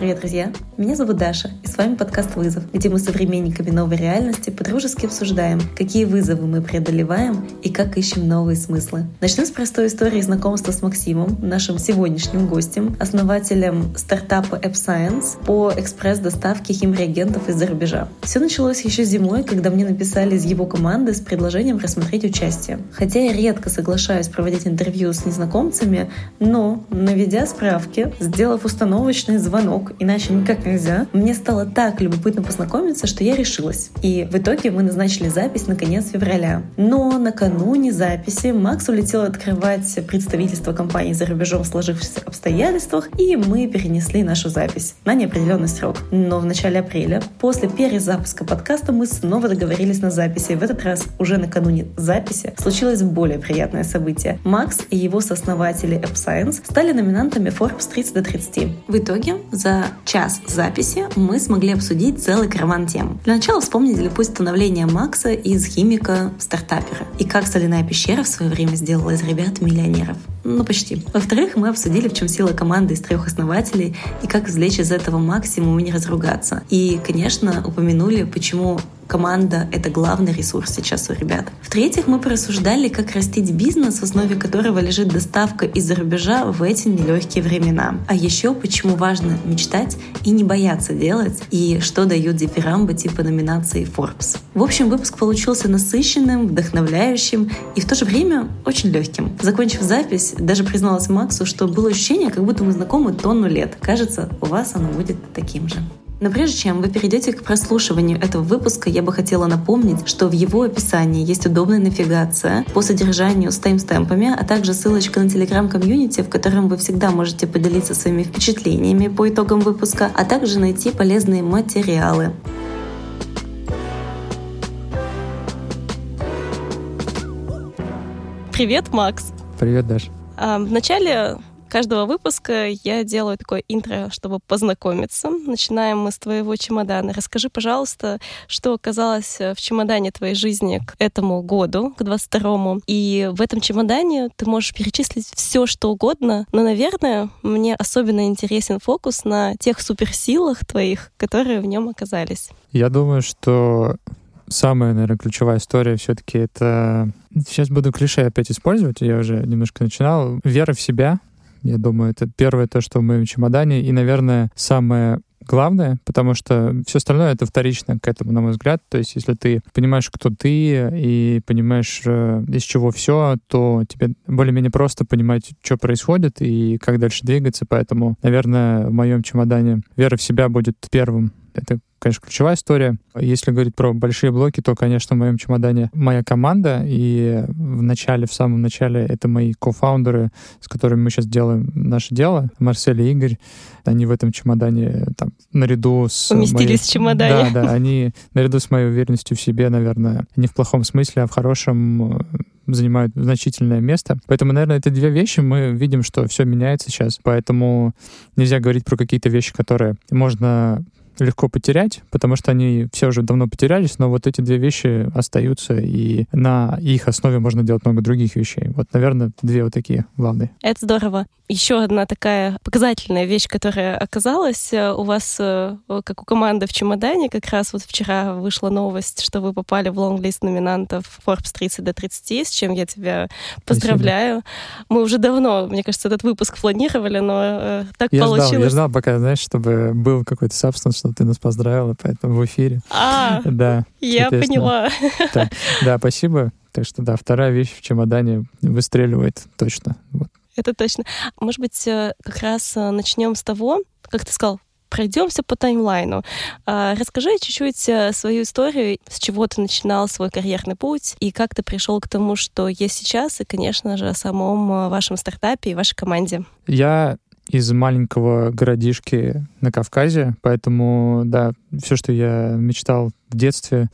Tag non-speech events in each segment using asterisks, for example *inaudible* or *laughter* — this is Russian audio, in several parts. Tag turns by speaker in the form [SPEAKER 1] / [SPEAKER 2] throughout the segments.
[SPEAKER 1] Привет, друзья! Меня зовут Даша, и вами подкаст «Вызов», где мы современниками новой реальности подружески обсуждаем, какие вызовы мы преодолеваем и как ищем новые смыслы. Начнем с простой истории знакомства с Максимом, нашим сегодняшним гостем, основателем стартапа App Science по экспресс-доставке химреагентов из-за рубежа. Все началось еще зимой, когда мне написали из его команды с предложением рассмотреть участие. Хотя я редко соглашаюсь проводить интервью с незнакомцами, но, наведя справки, сделав установочный звонок иначе никак нельзя. Мне стало так любопытно познакомиться, что я решилась. И в итоге мы назначили запись на конец февраля. Но накануне записи Макс улетел открывать представительство компании за рубежом в сложившихся обстоятельствах, и мы перенесли нашу запись на неопределенный срок. Но в начале апреля, после перезапуска подкаста, мы снова договорились на записи. В этот раз уже накануне записи случилось более приятное событие. Макс и его сооснователи App Science стали номинантами Forbes 30 до 30. В итоге за час записи мы смогли обсудить целый караван тем. Для начала вспомнили путь становления Макса из химика в стартапера и как соляная пещера в свое время сделала из ребят миллионеров. Ну, почти. Во-вторых, мы обсудили, в чем сила команды из трех основателей и как извлечь из этого максимум и не разругаться. И, конечно, упомянули, почему команда — это главный ресурс сейчас у ребят. В-третьих, мы порассуждали, как растить бизнес, в основе которого лежит доставка из-за рубежа в эти нелегкие времена. А еще, почему важно мечтать и не бояться делать, и что дают дифирамбы типа номинации Forbes. В общем, выпуск получился насыщенным, вдохновляющим и в то же время очень легким. Закончив запись, даже призналась Максу, что было ощущение, как будто мы знакомы тонну лет. Кажется, у вас оно будет таким же. Но прежде чем вы перейдете к прослушиванию этого выпуска, я бы хотела напомнить, что в его описании есть удобная навигация по содержанию с таймстемпами, а также ссылочка на телеграм-комьюнити, в котором вы всегда можете поделиться своими впечатлениями по итогам выпуска, а также найти полезные материалы. Привет, Макс.
[SPEAKER 2] Привет, Даша.
[SPEAKER 1] А, в начале каждого выпуска я делаю такое интро, чтобы познакомиться. Начинаем мы с твоего чемодана. Расскажи, пожалуйста, что оказалось в чемодане твоей жизни к этому году, к 22-му. И в этом чемодане ты можешь перечислить все, что угодно. Но, наверное, мне особенно интересен фокус на тех суперсилах твоих, которые в нем оказались.
[SPEAKER 2] Я думаю, что самая, наверное, ключевая история все-таки это... Сейчас буду клише опять использовать, я уже немножко начинал. Вера в себя, я думаю, это первое то, что в моем чемодане. И, наверное, самое главное, потому что все остальное это вторично к этому, на мой взгляд. То есть, если ты понимаешь, кто ты, и понимаешь, э, из чего все, то тебе более-менее просто понимать, что происходит и как дальше двигаться. Поэтому, наверное, в моем чемодане вера в себя будет первым. Это конечно, ключевая история. Если говорить про большие блоки, то, конечно, в моем чемодане моя команда, и в начале, в самом начале это мои кофаундеры, с которыми мы сейчас делаем наше дело, Марсель и Игорь. Они в этом чемодане там, наряду с...
[SPEAKER 1] Уместились моей... в чемодане.
[SPEAKER 2] Да, да, они наряду с моей уверенностью в себе, наверное, не в плохом смысле, а в хорошем э, занимают значительное место. Поэтому, наверное, это две вещи. Мы видим, что все меняется сейчас. Поэтому нельзя говорить про какие-то вещи, которые можно легко потерять, потому что они все уже давно потерялись, но вот эти две вещи остаются, и на их основе можно делать много других вещей. Вот, наверное, две вот такие главные.
[SPEAKER 1] Это здорово. Еще одна такая показательная вещь, которая оказалась э, у вас, э, как у команды в чемодане, как раз вот вчера вышла новость, что вы попали в лонглист номинантов Forbes 30 до 30, с чем я тебя поздравляю. Спасибо. Мы уже давно, мне кажется, этот выпуск планировали, но э, так
[SPEAKER 2] я
[SPEAKER 1] получилось.
[SPEAKER 2] Ждал, я ждал, пока, знаешь, чтобы был какой-то substance, что ты нас поздравила, поэтому в эфире.
[SPEAKER 1] А, да. Я поняла.
[SPEAKER 2] Так, да, спасибо. Так что да, вторая вещь в чемодане выстреливает точно. Вот.
[SPEAKER 1] Это точно. Может быть, э, как раз э, начнем с того, как ты сказал, пройдемся по таймлайну. А, расскажи чуть-чуть э, свою историю, с чего ты начинал свой карьерный путь и как ты пришел к тому, что есть сейчас, и, конечно же, о самом вашем стартапе и вашей команде.
[SPEAKER 2] Я из маленького городишки на Кавказе, поэтому, да, все, что я мечтал в детстве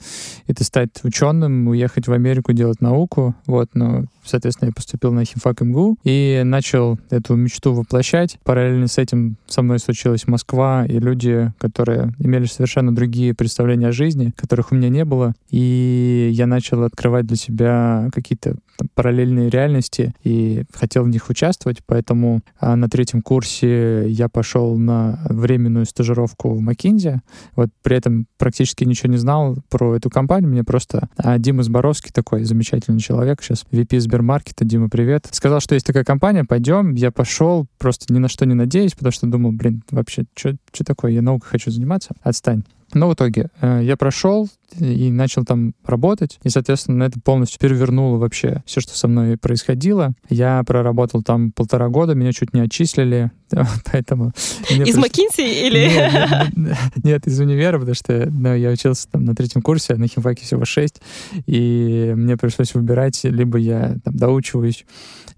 [SPEAKER 2] это стать ученым, уехать в Америку, делать науку. Вот, но, соответственно, я поступил на химфак МГУ и начал эту мечту воплощать. Параллельно с этим со мной случилась Москва и люди, которые имели совершенно другие представления о жизни, которых у меня не было. И я начал открывать для себя какие-то параллельные реальности и хотел в них участвовать, поэтому а, на третьем курсе я пошел на временную стажировку в Макинзе. Вот при этом практически ничего не знал про эту компанию, мне просто а, Дима Зборовский, такой замечательный человек, сейчас VP Сбермаркета, Дима, привет, сказал, что есть такая компания, пойдем, я пошел, просто ни на что не надеюсь, потому что думал, блин, вообще, что такое, я наукой хочу заниматься, отстань. Но в итоге э, я прошел и начал там работать, и, соответственно, это полностью перевернуло вообще все, что со мной происходило. Я проработал там полтора года, меня чуть не отчислили, *laughs* поэтому...
[SPEAKER 1] Из. Макинси или...
[SPEAKER 2] Нет, нет, нет, из универа, потому что ну, я учился там на третьем курсе, а на химфаке всего шесть, и мне пришлось выбирать, либо я там доучиваюсь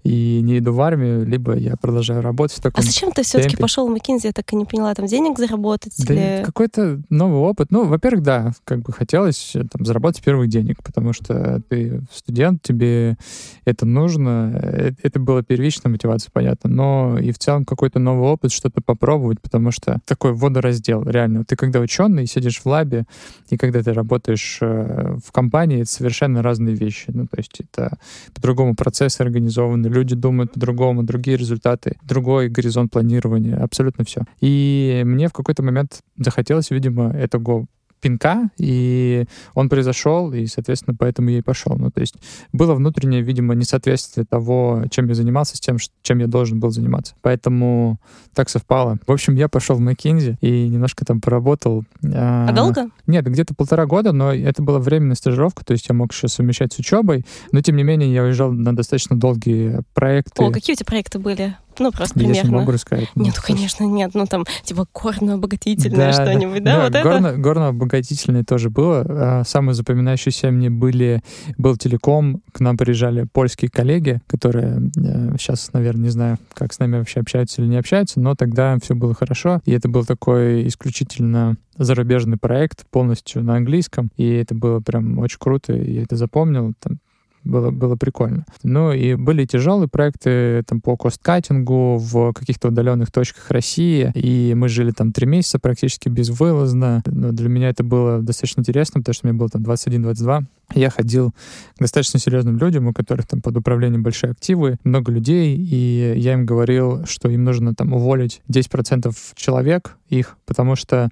[SPEAKER 2] и не иду в армию, либо я продолжаю работать в таком
[SPEAKER 1] А зачем ты все-таки пошел в Макинзи? Я так и не поняла, там денег заработать?
[SPEAKER 2] Да
[SPEAKER 1] или...
[SPEAKER 2] какой-то новый опыт. Ну, во-первых, да, как бы хотелось э, там заработать первых денег, потому что ты студент, тебе это нужно. Э, это была первичная мотивация, понятно, но и в целом какой-то новый опыт, что-то попробовать, потому что такой водораздел, реально. Ты когда ученый, сидишь в лабе, и когда ты работаешь э, в компании, это совершенно разные вещи. Ну, то есть это по-другому процессы организованы, люди думают по-другому, другие результаты, другой горизонт планирования, абсолютно все. И мне в какой-то момент захотелось, видимо, этого пинка, и он произошел, и, соответственно, поэтому я и пошел. Ну, то есть было внутреннее, видимо, несоответствие того, чем я занимался, с тем, чем я должен был заниматься. Поэтому так совпало. В общем, я пошел в McKinsey и немножко там поработал.
[SPEAKER 1] А, а долго?
[SPEAKER 2] Нет, где-то полтора года, но это была временная стажировка, то есть я мог еще совмещать с учебой, но, тем не менее, я уезжал на достаточно долгие проекты.
[SPEAKER 1] О, какие у тебя проекты были? Ну, просто примерно.
[SPEAKER 2] Я могу рассказать.
[SPEAKER 1] Нет, ну, конечно, нет. Ну, там, типа, горно-обогатительное да, что-нибудь, да? да? Вот
[SPEAKER 2] горно, это? Горно-обогатительное тоже было. А, самые запоминающиеся мне были... Был телеком, к нам приезжали польские коллеги, которые сейчас, э, наверное, не знаю, как с нами вообще общаются или не общаются, но тогда все было хорошо. И это был такой исключительно зарубежный проект, полностью на английском. И это было прям очень круто. И я это запомнил. Там было, было прикольно. Ну и были тяжелые проекты там по косткатингу в каких-то удаленных точках России, и мы жили там три месяца практически безвылазно. Но для меня это было достаточно интересно, потому что мне было там 21-22. Я ходил к достаточно серьезным людям, у которых там под управлением большие активы, много людей, и я им говорил, что им нужно там уволить 10% человек их, потому что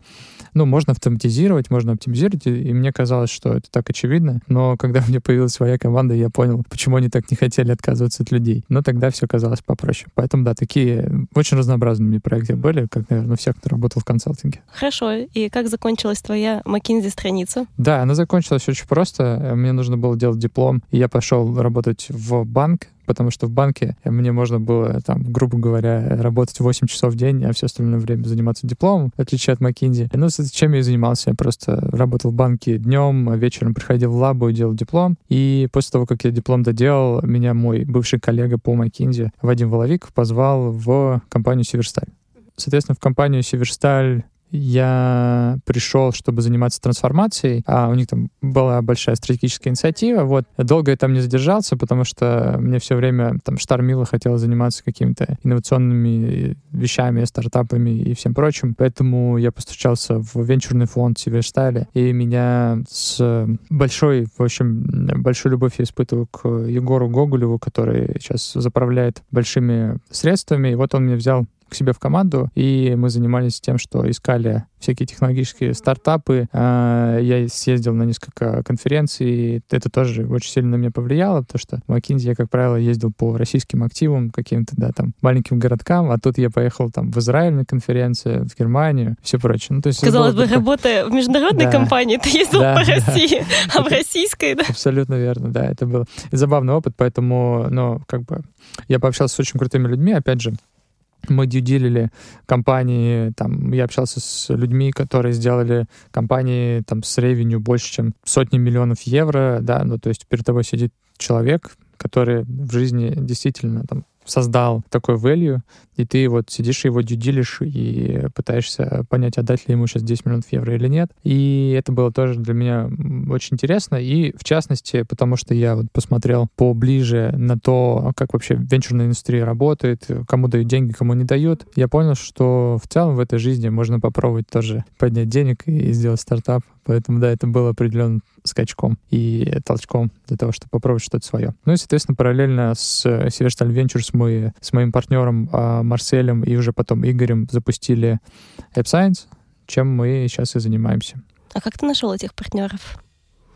[SPEAKER 2] ну, можно автоматизировать, можно оптимизировать, и, мне казалось, что это так очевидно, но когда *laughs* у меня появилась своя команда, я понял, почему они так не хотели отказываться от людей. Но тогда все казалось попроще. Поэтому, да, такие очень разнообразные мне проекты были, как, наверное, у всех, кто работал в консалтинге.
[SPEAKER 1] Хорошо. И как закончилась твоя McKinsey страница?
[SPEAKER 2] Да, она закончилась очень просто. Мне нужно было делать диплом, и я пошел работать в банк, потому что в банке мне можно было, там, грубо говоря, работать 8 часов в день, а все остальное время заниматься дипломом, в отличие от McKinsey. Ну, чем я и занимался? Я просто работал в банке днем, а вечером приходил в лабу и делал диплом. И после того, как я диплом доделал, меня мой бывший коллега по McKinsey, Вадим Воловик, позвал в компанию Северсталь. Соответственно, в компанию Северсталь я пришел, чтобы заниматься трансформацией, а у них там была большая стратегическая инициатива. Вот. Долго я там не задержался, потому что мне все время там штормило, хотелось заниматься какими-то инновационными вещами, стартапами и всем прочим. Поэтому я постучался в венчурный фонд Северстали, и меня с большой, в общем, большой любовью испытываю к Егору Гоголеву, который сейчас заправляет большими средствами. И вот он меня взял к себе в команду, и мы занимались тем, что искали всякие технологические стартапы. А, я съездил на несколько конференций, и это тоже очень сильно на меня повлияло, потому что в McKinsey я, как правило, ездил по российским активам, каким-то, да, там, маленьким городкам, а тут я поехал там в Израиль на конференцию, в Германию, все прочее. Ну, то есть
[SPEAKER 1] Казалось бы, такое... работая в международной да. компании, ты ездил да, по России, да. *laughs* а в российской, да?
[SPEAKER 2] Абсолютно верно, да, это был забавный опыт, поэтому, ну, как бы, я пообщался с очень крутыми людьми, опять же, мы дьюдилили компании, там, я общался с людьми, которые сделали компании там с ревенью больше, чем сотни миллионов евро, да, ну, то есть перед тобой сидит человек, который в жизни действительно там создал такой value, и ты вот сидишь его дюдилишь и пытаешься понять, отдать ли ему сейчас 10 миллионов евро или нет. И это было тоже для меня очень интересно. И в частности, потому что я вот посмотрел поближе на то, как вообще венчурная индустрия работает, кому дают деньги, кому не дают, я понял, что в целом в этой жизни можно попробовать тоже поднять денег и сделать стартап. Поэтому, да, это было определенным скачком и толчком для того, чтобы попробовать что-то свое. Ну и, соответственно, параллельно с Severstal Ventures мы с моим партнером а, Марселем и уже потом Игорем запустили App Science, чем мы сейчас и занимаемся.
[SPEAKER 3] А как ты нашел этих партнеров?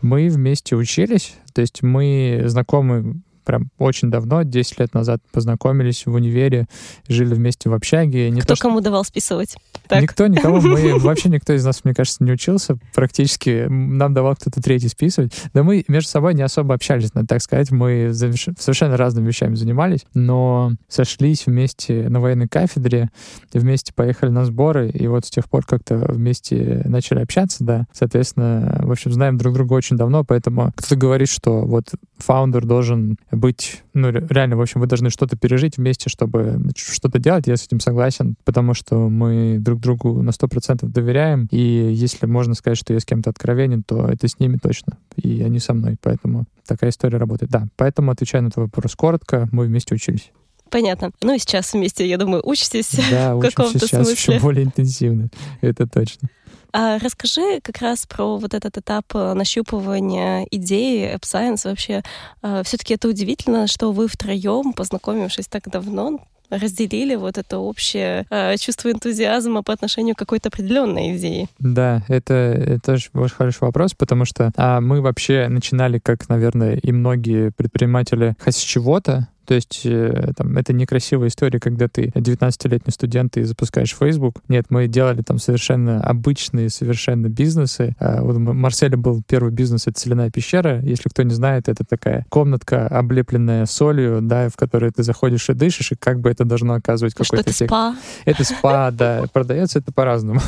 [SPEAKER 2] Мы вместе учились, то есть мы знакомы прям очень давно, 10 лет назад познакомились в универе, жили вместе в общаге.
[SPEAKER 3] Не Кто то, кому что... давал списывать?
[SPEAKER 2] Так. Никто, никого. Мы, *laughs* вообще никто из нас, мне кажется, не учился практически. Нам давал кто-то третий списывать. Да мы между собой не особо общались, надо так сказать. Мы совершенно разными вещами занимались, но сошлись вместе на военной кафедре, вместе поехали на сборы, и вот с тех пор как-то вместе начали общаться, да. Соответственно, в общем, знаем друг друга очень давно, поэтому кто-то говорит, что вот фаундер должен быть, ну, реально, в общем, вы должны что-то пережить вместе, чтобы что-то делать. Я с этим согласен, потому что мы друг другу на 100% доверяем, и если можно сказать, что я с кем-то откровенен, то это с ними точно, и они со мной, поэтому такая история работает. Да, поэтому, отвечая на этот вопрос коротко, мы вместе учились.
[SPEAKER 3] Понятно. Ну и сейчас вместе, я думаю, учитесь
[SPEAKER 2] да, *laughs* в каком-то сейчас смысле. еще более интенсивно. Это точно.
[SPEAKER 3] А расскажи как раз про вот этот этап э, нащупывания идеи App Science. Вообще, э, все-таки это удивительно, что вы втроем, познакомившись так давно, разделили вот это общее э, чувство энтузиазма по отношению к какой-то определенной идее?
[SPEAKER 2] Да, это, это очень хороший вопрос, потому что а, мы вообще начинали, как, наверное, и многие предприниматели, хоть с чего-то, то есть э, там, это некрасивая история, когда ты 19-летний студент и запускаешь Facebook. Нет, мы делали там совершенно обычные совершенно бизнесы. А, вот у Марселя был первый бизнес, это соляная пещера. Если кто не знает, это такая комнатка, облепленная солью, да, в которой ты заходишь и дышишь, и как бы это должно оказывать какой-то
[SPEAKER 3] эффект. спа?
[SPEAKER 2] Это спа, *laughs* да. Продается это по-разному.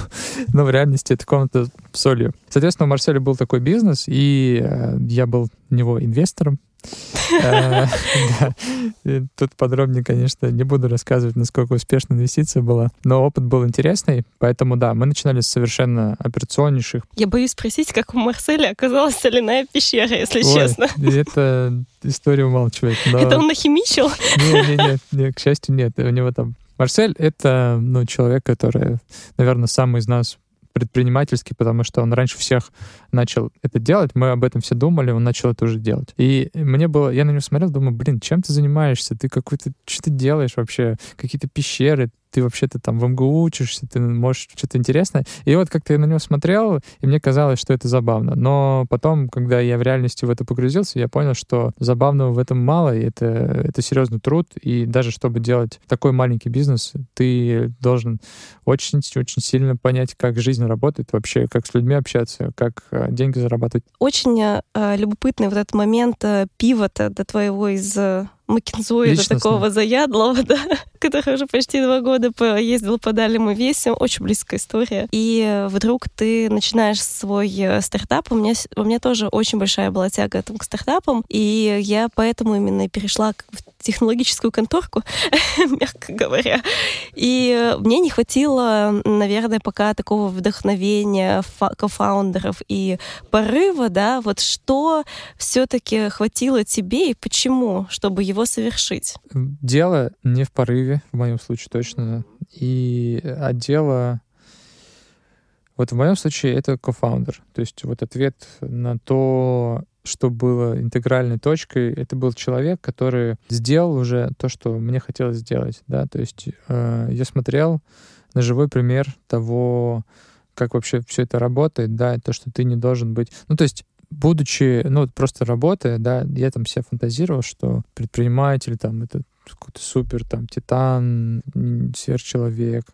[SPEAKER 2] Но в реальности это комната с солью. Соответственно, у Марселя был такой бизнес, и э, я был в него инвестором. Э, *laughs* тут подробнее, конечно, не буду рассказывать, насколько успешная инвестиция была, но опыт был интересный, поэтому да, мы начинали с совершенно операционнейших.
[SPEAKER 3] Я боюсь спросить, как у Марселя оказалась соляная пещера, если честно. *laughs*
[SPEAKER 2] Это история умалчивает.
[SPEAKER 3] Это он нахимичил?
[SPEAKER 2] К счастью, нет. У него там Марсель — это ну, человек, который, наверное, самый из нас предпринимательский, потому что он раньше всех начал это делать, мы об этом все думали, он начал это уже делать. И мне было, я на него смотрел, думаю, блин, чем ты занимаешься? Ты какой-то, что ты делаешь вообще? Какие-то пещеры, ты вообще-то там в МГУ учишься, ты можешь что-то интересное. И вот как-то я на него смотрел, и мне казалось, что это забавно. Но потом, когда я в реальности в это погрузился, я понял, что забавного в этом мало, и это, это серьезный труд. И даже чтобы делать такой маленький бизнес, ты должен очень-очень сильно понять, как жизнь работает вообще, как с людьми общаться, как э, деньги зарабатывать.
[SPEAKER 3] Очень э, любопытный вот этот момент э, пивота до твоего из э, Макинзоида такого заядлого, *laughs* да, который уже почти два года ездил по дальнему весям. Очень близкая история. И вдруг ты начинаешь свой э, стартап. У меня, у меня тоже очень большая была тяга там, к стартапам. И я поэтому именно перешла в технологическую конторку, *laughs* мягко говоря. И мне не хватило, наверное, пока такого вдохновения кофаундеров и порыва, да, вот что все-таки хватило тебе и почему, чтобы его совершить?
[SPEAKER 2] Дело не в порыве, в моем случае точно, и а дело вот в моем случае это кофаундер. То есть вот ответ на то, что было интегральной точкой, это был человек, который сделал уже то, что мне хотелось сделать, да, то есть э, я смотрел на живой пример того, как вообще все это работает, да, то, что ты не должен быть, ну, то есть будучи, ну, просто работая, да, я там все фантазировал, что предприниматель там это какой-то супер там титан, сверхчеловек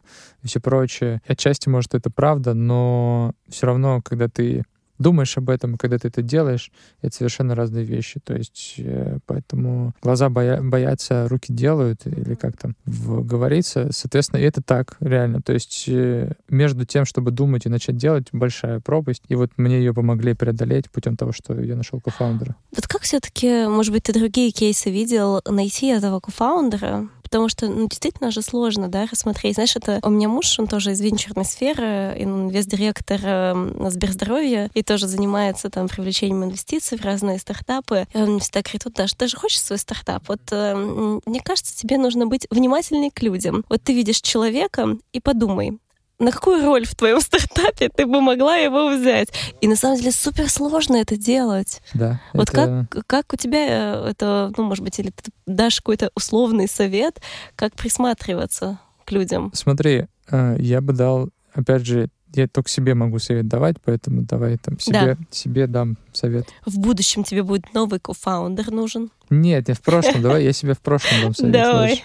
[SPEAKER 2] и все прочее. Отчасти, может, это правда, но все равно, когда ты думаешь об этом, и когда ты это делаешь, это совершенно разные вещи. То есть э, поэтому глаза боя боятся, руки делают, или как там говорится. Соответственно, это так, реально. То есть э, между тем, чтобы думать и начать делать, большая пропасть. И вот мне ее помогли преодолеть путем того, что я нашел кофаундера.
[SPEAKER 3] Вот как все-таки, может быть, ты другие кейсы видел, найти этого кофаундера? Потому что, ну, действительно же сложно, да, рассмотреть. Знаешь, это у меня муж, он тоже из венчурной сферы, инвестдиректор э, Сберздоровья, и тоже занимается там привлечением инвестиций в разные стартапы. И он мне всегда говорит, вот, Даша, ты же хочешь свой стартап? Вот, э, мне кажется, тебе нужно быть внимательней к людям. Вот ты видишь человека и подумай, на какую роль в твоем стартапе ты бы могла его взять? И на самом деле супер сложно это делать.
[SPEAKER 2] Да.
[SPEAKER 3] Вот
[SPEAKER 2] это...
[SPEAKER 3] как, как у тебя э, это, ну, может быть, или ты дашь какой-то условный совет, как присматриваться к людям?
[SPEAKER 2] Смотри, э, я бы дал, опять же, я только себе могу совет давать, поэтому давай там себе, да. себе дам совет.
[SPEAKER 3] В будущем тебе будет новый кофаундер нужен?
[SPEAKER 2] Нет, не в прошлом. Давай я себе в прошлом дам совет. *laughs*
[SPEAKER 3] Давай.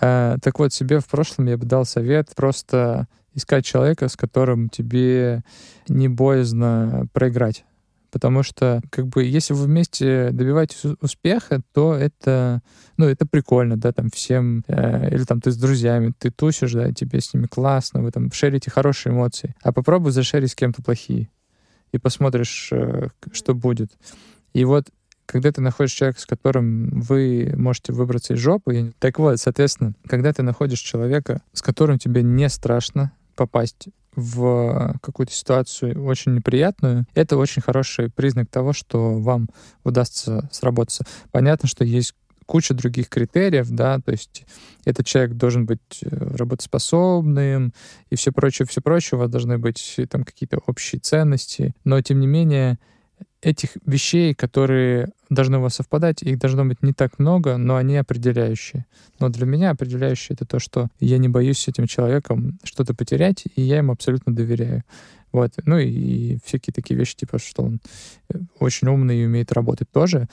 [SPEAKER 2] А, так вот, себе в прошлом я бы дал совет просто искать человека, с которым тебе не боязно проиграть. Потому что, как бы, если вы вместе добиваетесь успеха, то это, ну, это прикольно, да, там всем, э, или там ты с друзьями, ты тусишь, да, тебе с ними классно, вы там шерите хорошие эмоции. А попробуй зашерить с кем-то плохие. И посмотришь, э, что будет. И вот когда ты находишь человека, с которым вы можете выбраться из жопы, так вот, соответственно, когда ты находишь человека, с которым тебе не страшно, попасть в какую-то ситуацию очень неприятную, это очень хороший признак того, что вам удастся сработаться. Понятно, что есть куча других критериев, да, то есть этот человек должен быть э, работоспособным и все прочее, все прочее, у вас должны быть там какие-то общие ценности, но тем не менее этих вещей, которые должны у вас совпадать, их должно быть не так много, но они определяющие. Но для меня определяющее это то, что я не боюсь с этим человеком что-то потерять, и я ему абсолютно доверяю. Вот. Ну и, и всякие такие вещи, типа, что он э, очень умный и умеет работать тоже.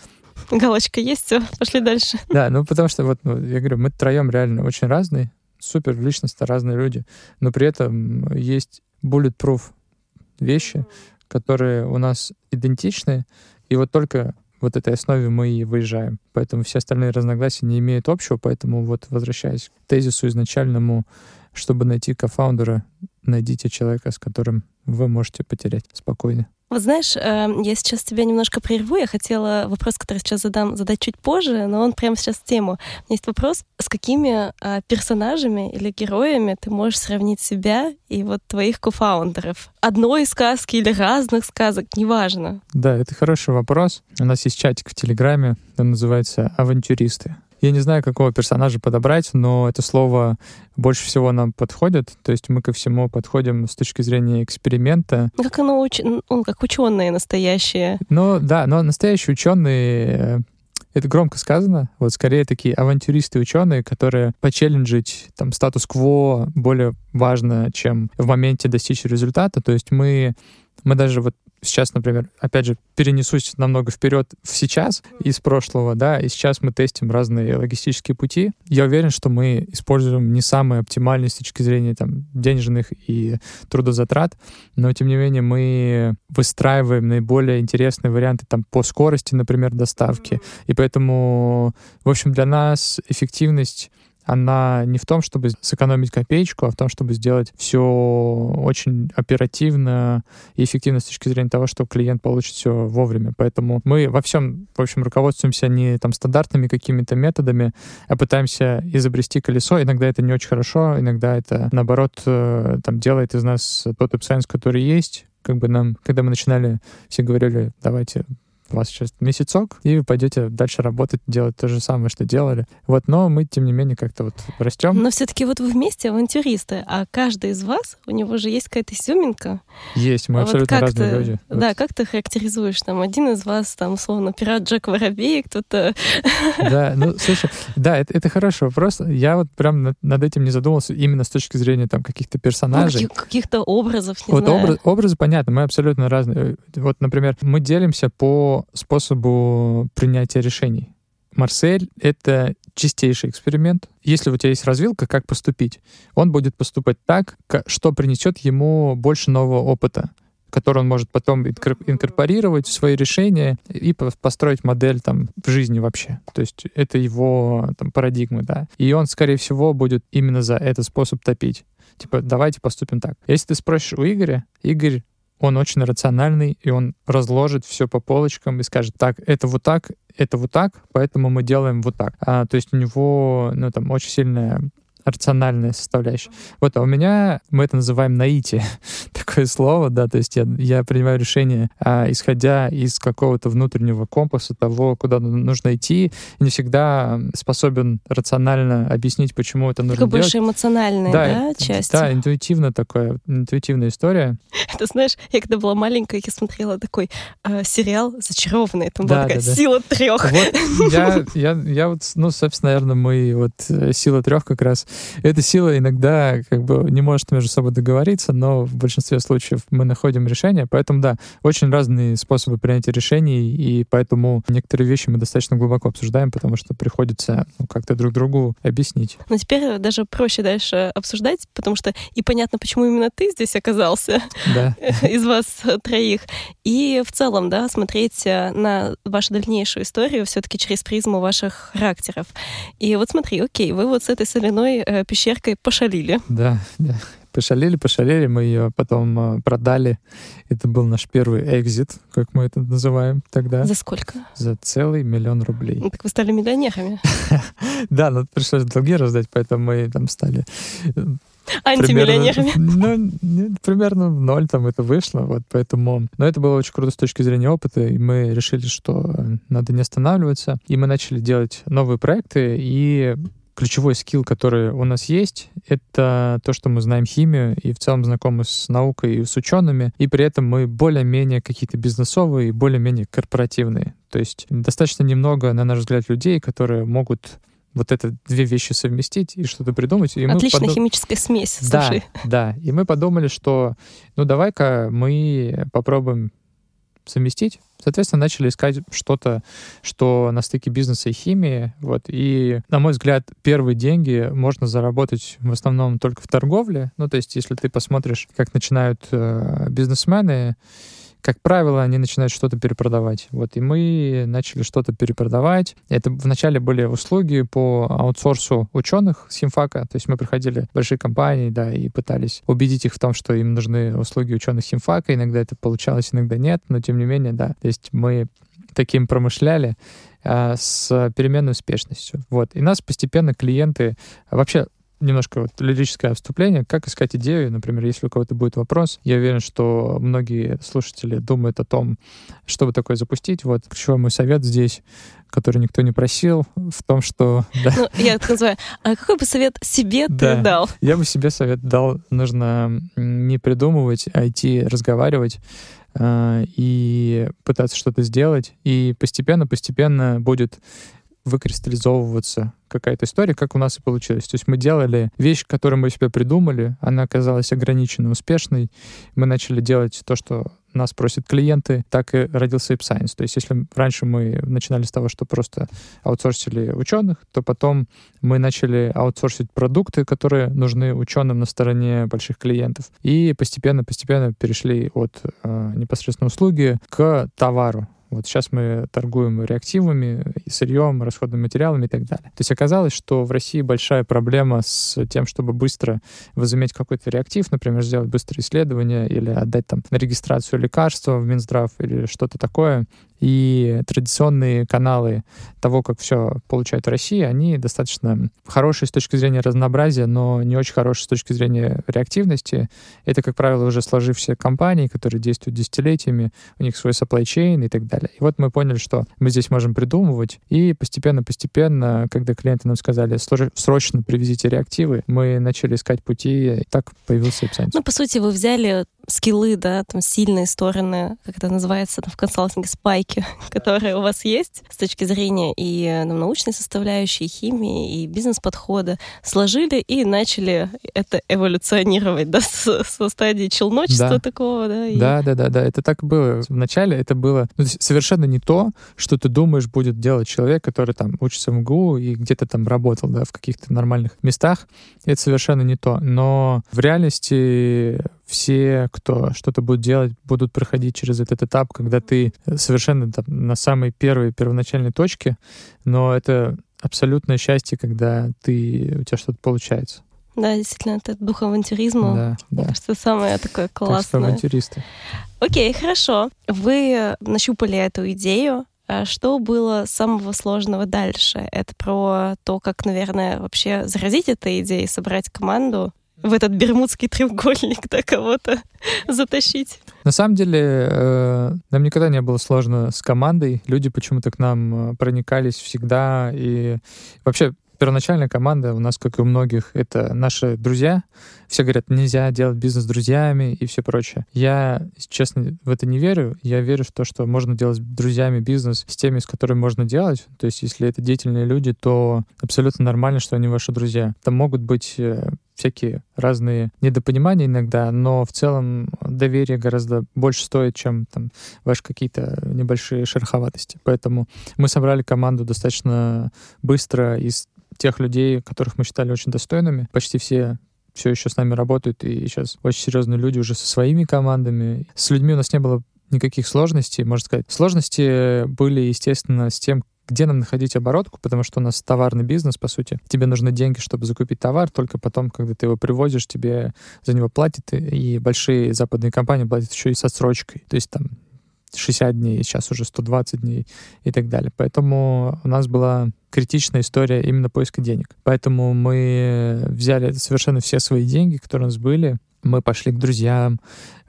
[SPEAKER 3] Галочка есть, все, пошли дальше.
[SPEAKER 2] Да, ну потому что вот, ну, я говорю, мы троем реально очень разные, супер личности, разные люди, но при этом есть bulletproof вещи, которые у нас идентичны, и вот только вот этой основе мы и выезжаем. Поэтому все остальные разногласия не имеют общего, поэтому вот возвращаясь к тезису изначальному, чтобы найти кофаундера, найдите человека, с которым вы можете потерять спокойно.
[SPEAKER 3] Вот знаешь, эм, я сейчас тебя немножко прерву. Я хотела вопрос, который сейчас задам, задать чуть позже, но он прямо сейчас в тему. У меня есть вопрос, с какими а, персонажами или героями ты можешь сравнить себя и вот твоих кофаундеров? Одной сказки или разных сказок, неважно.
[SPEAKER 2] Да, это хороший вопрос. У нас есть чатик в Телеграме, он называется «Авантюристы». Я не знаю, какого персонажа подобрать, но это слово больше всего нам подходит. То есть мы ко всему подходим с точки зрения эксперимента.
[SPEAKER 3] Ну, как оно уч... он как ученые настоящие.
[SPEAKER 2] Ну да, но настоящие ученые э, это громко сказано. Вот скорее такие авантюристы ученые, которые почелленджить там статус-кво более важно, чем в моменте достичь результата. То есть мы мы даже вот сейчас, например, опять же, перенесусь намного вперед в сейчас из прошлого, да, и сейчас мы тестим разные логистические пути. Я уверен, что мы используем не самые оптимальные с точки зрения там денежных и трудозатрат, но тем не менее мы выстраиваем наиболее интересные варианты там по скорости, например, доставки. И поэтому, в общем, для нас эффективность она не в том, чтобы сэкономить копеечку, а в том, чтобы сделать все очень оперативно и эффективно с точки зрения того, что клиент получит все вовремя. Поэтому мы во всем, в общем, руководствуемся не там стандартными какими-то методами, а пытаемся изобрести колесо. Иногда это не очень хорошо, иногда это, наоборот, э, там делает из нас тот веб который есть, как бы нам, когда мы начинали, все говорили, давайте у вас сейчас месяцок, и вы пойдете дальше работать, делать то же самое, что делали. Вот, но мы, тем не менее, как-то вот растем.
[SPEAKER 3] Но все-таки вот вы вместе авантюристы, а каждый из вас, у него же есть какая-то изюминка.
[SPEAKER 2] Есть, мы а абсолютно вот разные
[SPEAKER 3] ты,
[SPEAKER 2] люди.
[SPEAKER 3] Да, вот. как ты характеризуешь? Там один из вас, там, условно, пират Джек Воробей, кто-то... *laughs*
[SPEAKER 2] Да, ну, слушай, да, это, это хороший вопрос. Я вот прям над, над этим не задумывался именно с точки зрения там каких-то персонажей. Ну,
[SPEAKER 3] каких-то образов, не
[SPEAKER 2] вот
[SPEAKER 3] знаю.
[SPEAKER 2] Образ, образы, понятно, мы абсолютно разные. Вот, например, мы делимся по способу принятия решений. Марсель — это чистейший эксперимент. Если у тебя есть развилка, как поступить, он будет поступать так, что принесет ему больше нового опыта который он может потом инкорпорировать в свои решения и построить модель там в жизни вообще. То есть это его там парадигмы, да. И он, скорее всего, будет именно за этот способ топить. Типа, давайте поступим так. Если ты спросишь у Игоря, Игорь он очень рациональный, и он разложит все по полочкам и скажет, так, это вот так, это вот так, поэтому мы делаем вот так. А, то есть у него, ну, там, очень сильная рациональная составляющая. Вот, а у меня, мы это называем наитие, *laughs* такое слово, да, то есть я, я принимаю решение, а, исходя из какого-то внутреннего компаса того, куда нужно идти, не всегда способен рационально объяснить, почему это нужно
[SPEAKER 3] Такая
[SPEAKER 2] делать.
[SPEAKER 3] больше эмоциональная, да, да часть?
[SPEAKER 2] Да, интуитивно такая, интуитивная история.
[SPEAKER 3] Ты знаешь, я когда была маленькая, я смотрела такой э, сериал «Зачарованный», там да, была такая да, да. «Сила трех».
[SPEAKER 2] Вот, *laughs* я, я, я вот, ну, собственно, наверное, мы вот э, «Сила трех» как раз эта сила иногда как бы не может между собой договориться, но в большинстве случаев мы находим решение. Поэтому, да, очень разные способы принятия решений, и поэтому некоторые вещи мы достаточно глубоко обсуждаем, потому что приходится ну, как-то друг другу объяснить.
[SPEAKER 3] Но теперь даже проще дальше обсуждать, потому что и понятно, почему именно ты здесь оказался да. *laughs* из вас троих. И в целом, да, смотреть на вашу дальнейшую историю все-таки через призму ваших характеров. И вот смотри, окей, вы вот с этой соляной э, пещеркой пошалили.
[SPEAKER 2] Да, да. Пошалили, пошалили, мы ее потом э, продали. Это был наш первый экзит, как мы это называем тогда.
[SPEAKER 3] За сколько?
[SPEAKER 2] За целый миллион рублей.
[SPEAKER 3] Ну, так вы стали миллионерами. *laughs*
[SPEAKER 2] Да, но пришлось долги раздать, поэтому мы там стали э,
[SPEAKER 3] Антимиллионерами.
[SPEAKER 2] Примерно, ну, примерно в ноль там это вышло, вот поэтому... Но это было очень круто с точки зрения опыта, и мы решили, что надо не останавливаться, и мы начали делать новые проекты, и ключевой скилл, который у нас есть, это то, что мы знаем химию и в целом знакомы с наукой и с учеными, и при этом мы более-менее какие-то бизнесовые и более-менее корпоративные. То есть достаточно немного, на наш взгляд, людей, которые могут вот это две вещи совместить и что-то придумать. И
[SPEAKER 3] Отличная подум... химическая смесь, слушай.
[SPEAKER 2] Да, да. И мы подумали, что ну давай-ка мы попробуем совместить. Соответственно, начали искать что-то, что на стыке бизнеса и химии. Вот. И, на мой взгляд, первые деньги можно заработать в основном только в торговле. Ну, то есть, если ты посмотришь, как начинают э, бизнесмены, как правило, они начинают что-то перепродавать. Вот, и мы начали что-то перепродавать. Это вначале были услуги по аутсорсу ученых с химфака. То есть мы приходили в большие компании, да, и пытались убедить их в том, что им нужны услуги ученых химфака. Иногда это получалось, иногда нет, но тем не менее, да. То есть мы таким промышляли а, с переменной успешностью. Вот. И нас постепенно клиенты... Вообще немножко вот лирическое вступление. Как искать идею? Например, если у кого-то будет вопрос, я уверен, что многие слушатели думают о том, что бы такое запустить. Вот ключевой мой совет здесь, который никто не просил, в том, что... *laughs*
[SPEAKER 3] Да. Ну, я это называю. А какой бы совет себе да, ты дал?
[SPEAKER 2] Я бы себе совет дал. Нужно не придумывать, а идти разговаривать э, и пытаться что-то сделать. И постепенно-постепенно будет выкристаллизовываться какая-то история, как у нас и получилось. То есть мы делали вещь, которую мы себе придумали, она оказалась ограниченной, успешной. Мы начали делать то, что нас просят клиенты, так и родился Ape Science. То есть если раньше мы начинали с того, что просто аутсорсили ученых, то потом мы начали аутсорсить продукты, которые нужны ученым на стороне больших клиентов. И постепенно-постепенно перешли от э, непосредственно услуги к товару. Вот сейчас мы торгуем реактивами, сырьем, расходными материалами и так далее. То есть оказалось, что в России большая проблема с тем, чтобы быстро возыметь какой-то реактив, например, сделать быстрое исследование или отдать там на регистрацию лекарства в Минздрав или что-то такое. И традиционные каналы того, как все получают в России, они достаточно хорошие с точки зрения разнообразия, но не очень хорошие с точки зрения реактивности. Это, как правило, уже сложившиеся компании, которые действуют десятилетиями, у них свой supply chain и так далее. И вот мы поняли, что мы здесь можем придумывать, и постепенно-постепенно, когда клиенты нам сказали, срочно привезите реактивы, мы начали искать пути, и так появился AppScience.
[SPEAKER 3] Ну, по сути, вы взяли скиллы, да, там сильные стороны, как это называется там, в консалтинге, спайки, *laughs* которые у вас есть с точки зрения и ну, научной составляющей, и химии, и бизнес-подхода, сложили и начали это эволюционировать, *laughs* да, с, со стадии челночества да. такого, да?
[SPEAKER 2] И... Да, да, да, да, это так было. Вначале это было ну, совершенно не то, что ты думаешь будет делать человек, который там учится в МГУ и где-то там работал, да, в каких-то нормальных местах. Это совершенно не то. Но в реальности все, кто что-то будет делать, будут проходить через этот этап, когда ты совершенно там, на самой первой первоначальной точке, но это абсолютное счастье, когда ты, у тебя что-то получается.
[SPEAKER 3] Да, действительно, это дух авантюризма. Да, Мне да. кажется, самое такое классное. Так что
[SPEAKER 2] авантюристы.
[SPEAKER 3] Окей, хорошо. Вы нащупали эту идею, А что было самого сложного дальше? Это про то, как, наверное, вообще заразить этой идеей, собрать команду в этот бермудский треугольник, да, кого-то *laughs* затащить.
[SPEAKER 2] На самом деле, э, нам никогда не было сложно с командой. Люди почему-то к нам э, проникались всегда. И вообще первоначальная команда у нас, как и у многих, это наши друзья. Все говорят, нельзя делать бизнес с друзьями и все прочее. Я, честно, в это не верю. Я верю в то, что можно делать с друзьями бизнес с теми, с которыми можно делать. То есть, если это деятельные люди, то абсолютно нормально, что они ваши друзья. Там могут быть э, всякие разные недопонимания иногда, но в целом доверие гораздо больше стоит, чем там ваши какие-то небольшие шероховатости. Поэтому мы собрали команду достаточно быстро из тех людей, которых мы считали очень достойными. Почти все все еще с нами работают, и сейчас очень серьезные люди уже со своими командами. С людьми у нас не было никаких сложностей, можно сказать. Сложности были, естественно, с тем, где нам находить оборотку, потому что у нас товарный бизнес, по сути. Тебе нужны деньги, чтобы закупить товар, только потом, когда ты его привозишь, тебе за него платят, и большие западные компании платят еще и с отсрочкой. То есть там 60 дней, сейчас уже 120 дней и так далее. Поэтому у нас была критичная история именно поиска денег. Поэтому мы взяли совершенно все свои деньги, которые у нас были, мы пошли к друзьям,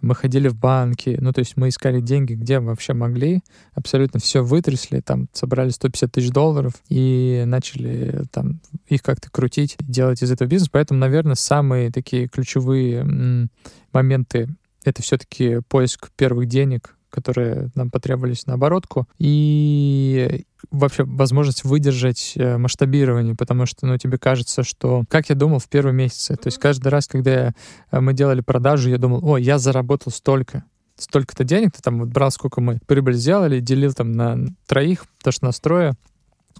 [SPEAKER 2] мы ходили в банки, ну, то есть мы искали деньги, где вообще могли, абсолютно все вытрясли, там, собрали 150 тысяч долларов и начали там их как-то крутить, делать из этого бизнес. Поэтому, наверное, самые такие ключевые моменты — это все-таки поиск первых денег, которые нам потребовались на оборотку, и вообще возможность выдержать э, масштабирование, потому что, ну, тебе кажется, что, как я думал в первые месяцы, то есть каждый раз, когда э, мы делали продажу, я думал, о, я заработал столько, столько-то денег, ты там вот брал, сколько мы прибыль сделали, делил там на троих, то, что настроя,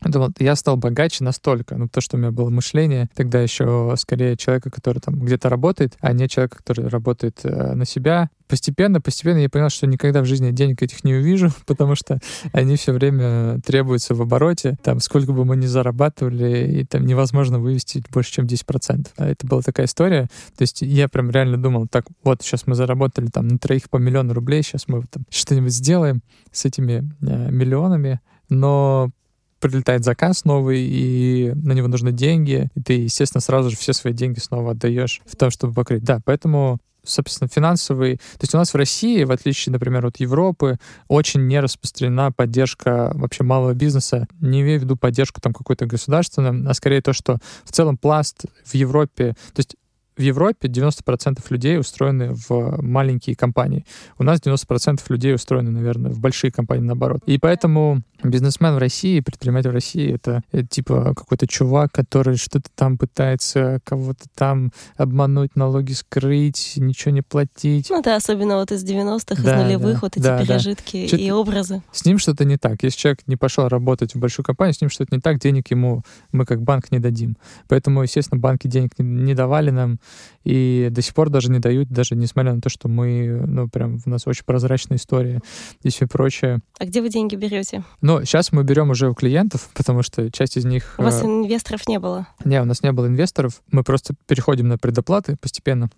[SPEAKER 2] думал, я стал богаче настолько, ну, то, что у меня было мышление, тогда еще скорее человека, который там где-то работает, а не человека, который работает э, на себя. Постепенно, постепенно я понял, что никогда в жизни денег этих не увижу, *laughs* потому что они все время требуются в обороте. Там, сколько бы мы ни зарабатывали, и там невозможно вывести больше, чем 10%. А это была такая история. То есть я прям реально думал, так, вот сейчас мы заработали там на троих по миллиону рублей, сейчас мы там что-нибудь сделаем с этими э, миллионами, но прилетает заказ новый, и на него нужны деньги, и ты, естественно, сразу же все свои деньги снова отдаешь в том, чтобы покрыть. Да, поэтому собственно, финансовый... То есть у нас в России, в отличие, например, от Европы, очень не распространена поддержка вообще малого бизнеса. Не имею в виду поддержку там какой-то государственную, а скорее то, что в целом пласт в Европе... То есть в Европе 90% людей устроены в маленькие компании. У нас 90% людей устроены, наверное, в большие компании наоборот. И поэтому бизнесмен в России, предприниматель в России — это, это типа какой-то чувак, который что-то там пытается кого-то там обмануть, налоги скрыть, ничего не платить.
[SPEAKER 3] Ну да, особенно вот из 90-х, да, из нулевых, да, вот эти да, пережитки да. и образы.
[SPEAKER 2] С ним что-то не так. Если человек не пошел работать в большую компанию, с ним что-то не так, денег ему мы как банк не дадим. Поэтому, естественно, банки денег не давали нам, и до сих пор даже не дают, даже несмотря на то, что мы, ну, прям у нас очень прозрачная история и все прочее.
[SPEAKER 3] А где вы деньги берете?
[SPEAKER 2] Ну, сейчас мы берем уже у клиентов, потому что часть из них...
[SPEAKER 3] У вас э, инвесторов не было?
[SPEAKER 2] Не, у нас не было инвесторов. Мы просто переходим на предоплаты постепенно.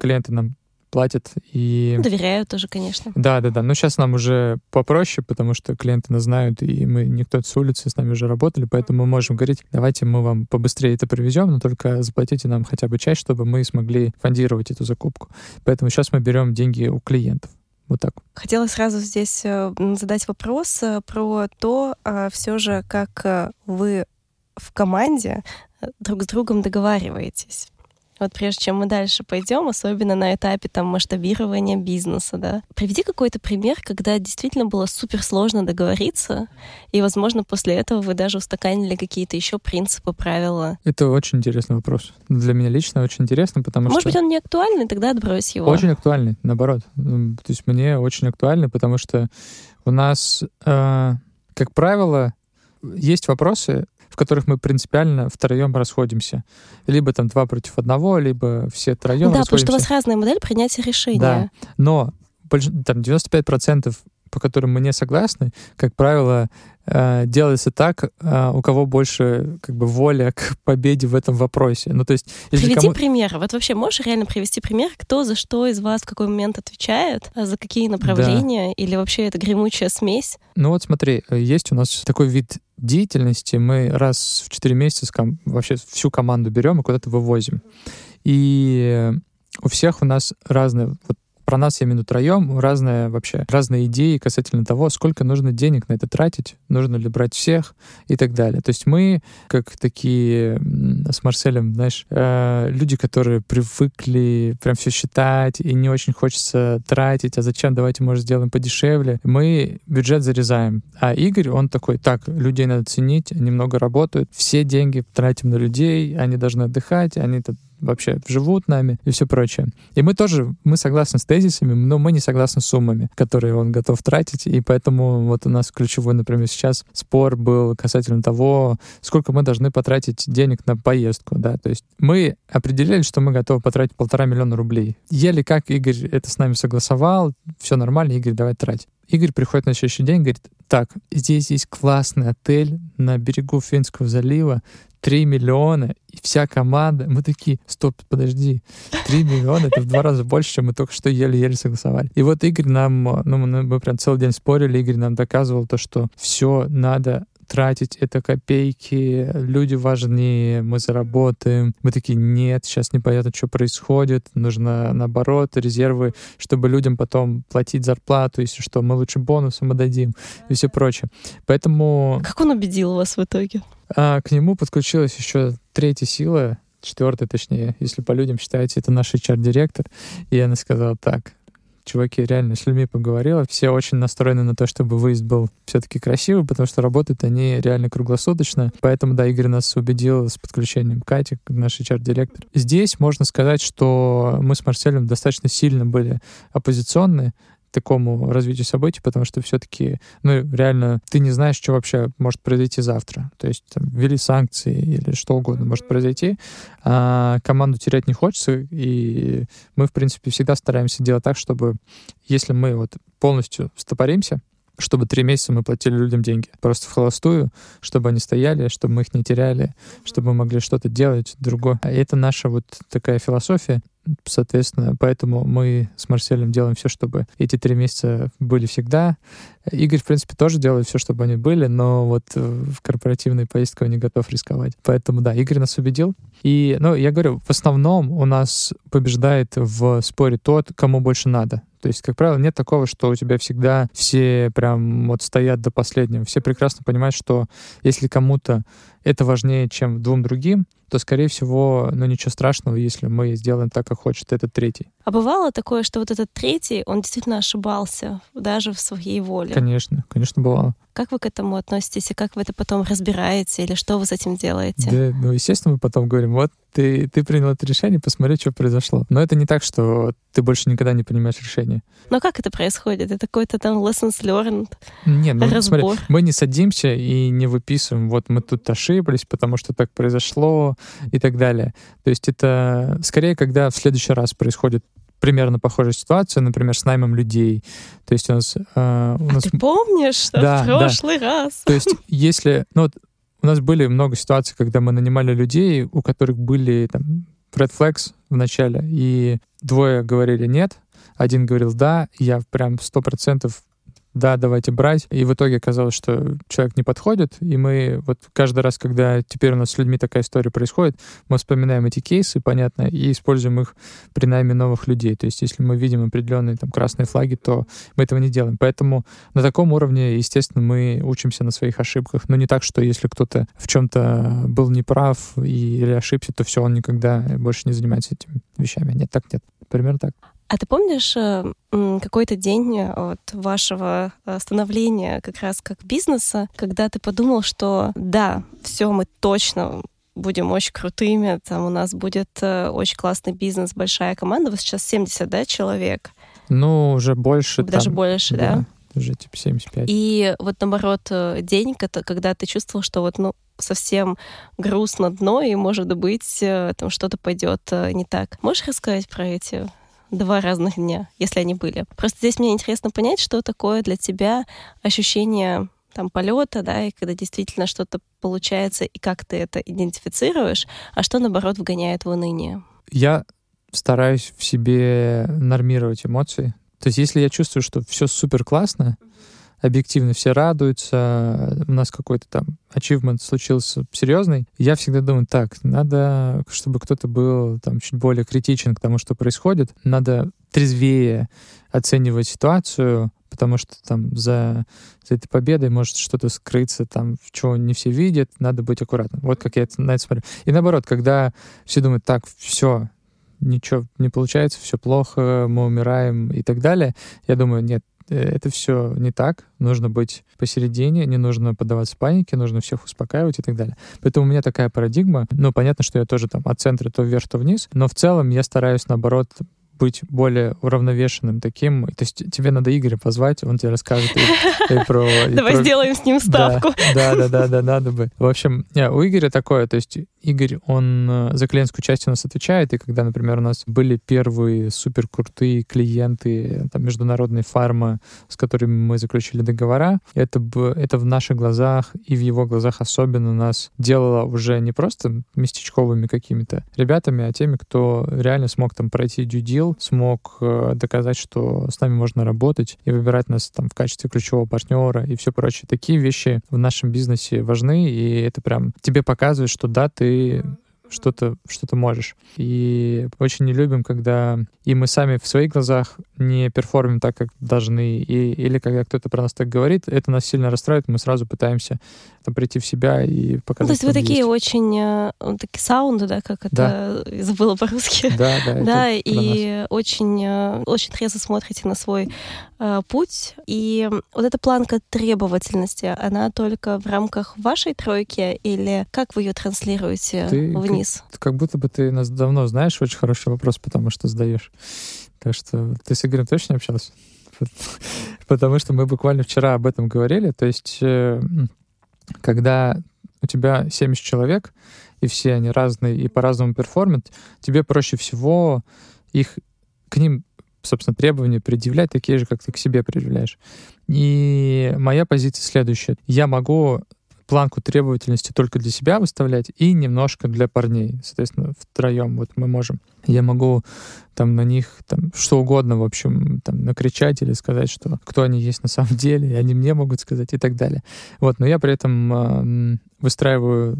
[SPEAKER 2] Клиенты нам платят. И...
[SPEAKER 3] Доверяют тоже, конечно.
[SPEAKER 2] Да, да, да. Но сейчас нам уже попроще, потому что клиенты нас знают, и мы никто с улицы с нами уже работали, поэтому мы можем говорить, давайте мы вам побыстрее это привезем, но только заплатите нам хотя бы часть, чтобы мы смогли фондировать эту закупку. Поэтому сейчас мы берем деньги у клиентов. Вот так.
[SPEAKER 3] Хотела сразу здесь э, задать вопрос э, про то, э, все же, как вы в команде друг с другом договариваетесь. Вот прежде чем мы дальше пойдем, особенно на этапе там масштабирования бизнеса, да, приведи какой-то пример, когда действительно было супер сложно договориться, и, возможно, после этого вы даже устаканили какие-то еще принципы, правила.
[SPEAKER 2] Это очень интересный вопрос. Для меня лично очень интересно, потому
[SPEAKER 3] Может
[SPEAKER 2] что...
[SPEAKER 3] Может быть, он не актуальный, тогда отбрось его.
[SPEAKER 2] Очень актуальный, наоборот. То есть мне очень актуальный, потому что у нас, э, как правило, есть вопросы, в которых мы принципиально втроем расходимся. Либо там два против одного, либо все троем
[SPEAKER 3] Да, потому что у вас разная модель принятия решения.
[SPEAKER 2] Да, но там 95% по которым мы не согласны, как правило, э, делается так, э, у кого больше как бы воля к *laughs* победе в этом вопросе. Ну, то есть,
[SPEAKER 3] если Приведи кому... примеры. Вот вообще можешь реально привести пример, кто за что из вас в какой момент отвечает, а за какие направления, да. или вообще это гремучая смесь?
[SPEAKER 2] Ну вот смотри, есть у нас такой вид деятельности, мы раз в 4 месяца вообще всю команду берем и куда-то вывозим. И у всех у нас разные, вот про нас именно троем, разные вообще, разные идеи касательно того, сколько нужно денег на это тратить, нужно ли брать всех и так далее. То есть мы, как такие с Марселем, знаешь, э, люди, которые привыкли прям все считать и не очень хочется тратить, а зачем, давайте, может, сделаем подешевле. Мы бюджет зарезаем. А Игорь, он такой, так, людей надо ценить, они много работают, все деньги тратим на людей, они должны отдыхать, они вообще живут нами и все прочее. И мы тоже, мы согласны с тезисами, но мы не согласны с суммами, которые он готов тратить, и поэтому вот у нас ключевой, например, сейчас спор был касательно того, сколько мы должны потратить денег на поездку, да, то есть мы определили, что мы готовы потратить полтора миллиона рублей. Еле как Игорь это с нами согласовал, все нормально, Игорь, давай трать. Игорь приходит на следующий день, говорит, так, здесь есть классный отель на берегу Финского залива, 3 миллиона, и вся команда, мы такие, стоп, подожди, 3 миллиона, это в два раза больше, чем мы только что еле-еле согласовали. И вот Игорь нам, ну, мы прям целый день спорили, Игорь нам доказывал то, что все надо тратить это копейки, люди важнее, мы заработаем. Мы такие, нет, сейчас непонятно, что происходит, нужно наоборот резервы, чтобы людям потом платить зарплату, если что, мы лучше бонусом отдадим и все прочее. Поэтому...
[SPEAKER 3] Как он убедил вас в итоге?
[SPEAKER 2] А, к нему подключилась еще третья сила, четвертая точнее, если по людям считаете, это наш HR-директор. И она сказала, так, чуваки, реально с людьми поговорила, все очень настроены на то, чтобы выезд был все-таки красивый, потому что работают они реально круглосуточно. Поэтому, да, Игорь нас убедил с подключением Кати, наш HR-директор. Здесь можно сказать, что мы с Марселем достаточно сильно были оппозиционны, такому развитию событий, потому что все-таки, ну, реально, ты не знаешь, что вообще может произойти завтра. То есть там, ввели санкции или что угодно может произойти, а команду терять не хочется, и мы, в принципе, всегда стараемся делать так, чтобы если мы вот полностью стопоримся, чтобы три месяца мы платили людям деньги. Просто в холостую, чтобы они стояли, чтобы мы их не теряли, чтобы мы могли что-то делать другое. И это наша вот такая философия. Соответственно, поэтому мы с Марселем делаем все, чтобы эти три месяца были всегда. Игорь, в принципе, тоже делает все, чтобы они были, но вот в корпоративной поездке он не готов рисковать. Поэтому, да, Игорь нас убедил. И, ну, я говорю, в основном у нас побеждает в споре тот, кому больше надо. То есть, как правило, нет такого, что у тебя всегда все прям вот стоят до последнего. Все прекрасно понимают, что если кому-то это важнее, чем двум другим, то, скорее всего, ну ничего страшного, если мы сделаем так, как хочет этот третий.
[SPEAKER 3] А бывало такое, что вот этот третий, он действительно ошибался даже в своей воле?
[SPEAKER 2] Конечно, конечно, бывало.
[SPEAKER 3] Как вы к этому относитесь, и как вы это потом разбираете, или что вы с этим делаете?
[SPEAKER 2] Да, ну, естественно, мы потом говорим, вот ты, ты принял это решение, посмотри, что произошло. Но это не так, что ты больше никогда не принимаешь решение.
[SPEAKER 3] Но как это происходит? Это какой-то там lessons learned?
[SPEAKER 2] Нет, ну разбор. смотри, мы не садимся и не выписываем, вот мы тут ошиблись, потому что так произошло и так далее. То есть это скорее, когда в следующий раз происходит примерно похожая ситуация, например, с наймом людей. То есть у нас... Э, у
[SPEAKER 3] а
[SPEAKER 2] нас...
[SPEAKER 3] ты помнишь, что да, в прошлый да. раз?
[SPEAKER 2] То есть *laughs* если... Ну, вот у нас были много ситуаций, когда мы нанимали людей, у которых были там red flags в начале, и двое говорили нет, один говорил да, я прям сто процентов да, давайте брать. И в итоге оказалось, что человек не подходит, и мы вот каждый раз, когда теперь у нас с людьми такая история происходит, мы вспоминаем эти кейсы, понятно, и используем их при найме новых людей. То есть если мы видим определенные там красные флаги, то мы этого не делаем. Поэтому на таком уровне, естественно, мы учимся на своих ошибках. Но не так, что если кто-то в чем-то был неправ или ошибся, то все, он никогда больше не занимается этими вещами. Нет, так нет. Примерно так.
[SPEAKER 3] А ты помнишь э, какой-то день от вашего становления как раз как бизнеса, когда ты подумал, что да, все, мы точно будем очень крутыми, там у нас будет э, очень классный бизнес, большая команда, вы сейчас 70, да, человек?
[SPEAKER 2] Ну, уже больше.
[SPEAKER 3] Даже там, больше, да? да?
[SPEAKER 2] Уже типа 75.
[SPEAKER 3] И вот наоборот, э, день, когда ты чувствовал, что вот, ну, совсем грустно дно, и, может быть, там что-то пойдет не так. Можешь рассказать про эти два разных дня, если они были. Просто здесь мне интересно понять, что такое для тебя ощущение там полета, да, и когда действительно что-то получается, и как ты это идентифицируешь, а что, наоборот, вгоняет в уныние?
[SPEAKER 2] Я стараюсь в себе нормировать эмоции. То есть если я чувствую, что все супер классно, объективно все радуются, у нас какой-то там achievement случился серьезный, я всегда думаю, так, надо, чтобы кто-то был там чуть более критичен к тому, что происходит, надо трезвее оценивать ситуацию, потому что там за, за этой победой может что-то скрыться, там, чего не все видят, надо быть аккуратным. Вот как я на это смотрю. И наоборот, когда все думают, так, все, ничего не получается, все плохо, мы умираем и так далее, я думаю, нет, это все не так, нужно быть посередине, не нужно поддаваться панике, нужно всех успокаивать и так далее. Поэтому у меня такая парадигма. Ну, понятно, что я тоже там от центра то вверх, то вниз, но в целом я стараюсь, наоборот, быть более уравновешенным таким. То есть тебе надо Игоря позвать, он тебе расскажет и, и про...
[SPEAKER 3] И *laughs* Давай про... сделаем с ним ставку.
[SPEAKER 2] Да, да, да, да, надо бы. В общем, не, у Игоря такое, то есть Игорь, он э, за клиентскую часть у нас отвечает, и когда, например, у нас были первые супер крутые клиенты, там, международные фарма, с которыми мы заключили договора, это, это в наших глазах и в его глазах особенно нас делало уже не просто местечковыми какими-то ребятами, а теми, кто реально смог там пройти due deal, смог э, доказать, что с нами можно работать и выбирать нас там в качестве ключевого партнера и все прочее. Такие вещи в нашем бизнесе важны, и это прям тебе показывает, что да, ты что-то что то можешь. И очень не любим, когда и мы сами в своих глазах не перформим так, как должны, и, или когда кто-то про нас так говорит, это нас сильно расстраивает, мы сразу пытаемся там, прийти в себя и показать. Ну,
[SPEAKER 3] то есть вы такие есть. очень э, такие саунды, да, как это да. забыла по-русски.
[SPEAKER 2] Да, да.
[SPEAKER 3] Да, и очень, э, очень трезво смотрите на свой э, путь. И вот эта планка требовательности, она только в рамках вашей тройки, или как вы ее транслируете ты, вниз?
[SPEAKER 2] Ты, как будто бы ты нас давно знаешь, очень хороший вопрос, потому что задаешь. Так что ты с Игорем точно общался? *laughs* Потому что мы буквально вчера об этом говорили. То есть, э, когда у тебя 70 человек, и все они разные и по-разному перформят, тебе проще всего их к ним, собственно, требования предъявлять такие же, как ты к себе предъявляешь. И моя позиция следующая. Я могу планку требовательности только для себя выставлять и немножко для парней. Соответственно, втроем вот мы можем. Я могу там на них там что угодно, в общем, там накричать или сказать, что кто они есть на самом деле, и они мне могут сказать и так далее. Вот, но я при этом э, выстраиваю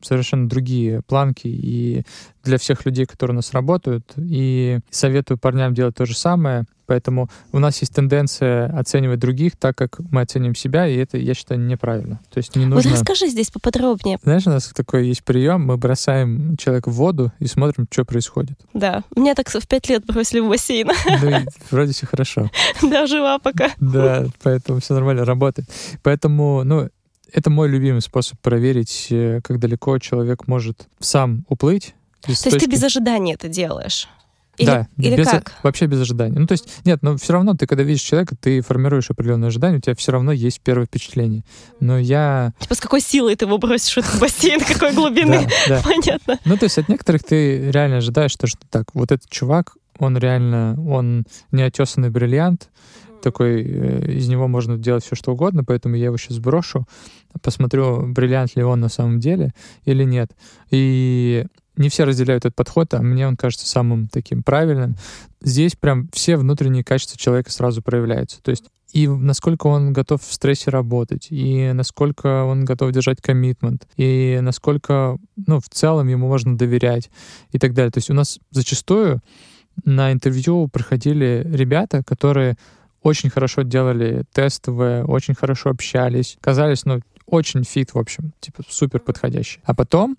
[SPEAKER 2] совершенно другие планки и для всех людей, которые у нас работают, и советую парням делать то же самое. Поэтому у нас есть тенденция оценивать других так, как мы оценим себя, и это, я считаю, неправильно. То есть не нужно...
[SPEAKER 3] Вот расскажи здесь поподробнее.
[SPEAKER 2] Знаешь, у нас такой есть прием, мы бросаем человека в воду и смотрим, что происходит.
[SPEAKER 3] Да, меня так в пять лет бросили в бассейн.
[SPEAKER 2] Ну, вроде все хорошо. *laughs*
[SPEAKER 3] Да, жива пока.
[SPEAKER 2] Да, поэтому все нормально работает. Поэтому, ну, это мой любимый способ проверить, э, как далеко человек может сам уплыть.
[SPEAKER 3] То есть точки... ты без ожидания это делаешь? Или,
[SPEAKER 2] да,
[SPEAKER 3] или
[SPEAKER 2] без,
[SPEAKER 3] как?
[SPEAKER 2] вообще без ожидания. Ну, то есть, нет, но все равно ты, когда видишь человека, ты формируешь определенные ожидания, у тебя все равно есть первое впечатление. Но я...
[SPEAKER 3] Типа с какой силой ты его бросишь в этот бассейн, *laughs* какой глубины? *laughs* Понятно.
[SPEAKER 2] Ну, то есть от некоторых ты реально ожидаешь, что так, вот этот чувак, он реально, он неотесанный бриллиант, такой, э, из него можно делать все, что угодно, поэтому я его сейчас брошу, посмотрю, бриллиант ли он на самом деле или нет. И не все разделяют этот подход, а мне он кажется самым таким правильным. Здесь прям все внутренние качества человека сразу проявляются. То есть и насколько он готов в стрессе работать, и насколько он готов держать коммитмент, и насколько, ну, в целом ему можно доверять и так далее. То есть у нас зачастую на интервью проходили ребята, которые очень хорошо делали тестовые, очень хорошо общались, казались, ну, очень фит, в общем, типа супер подходящий. А потом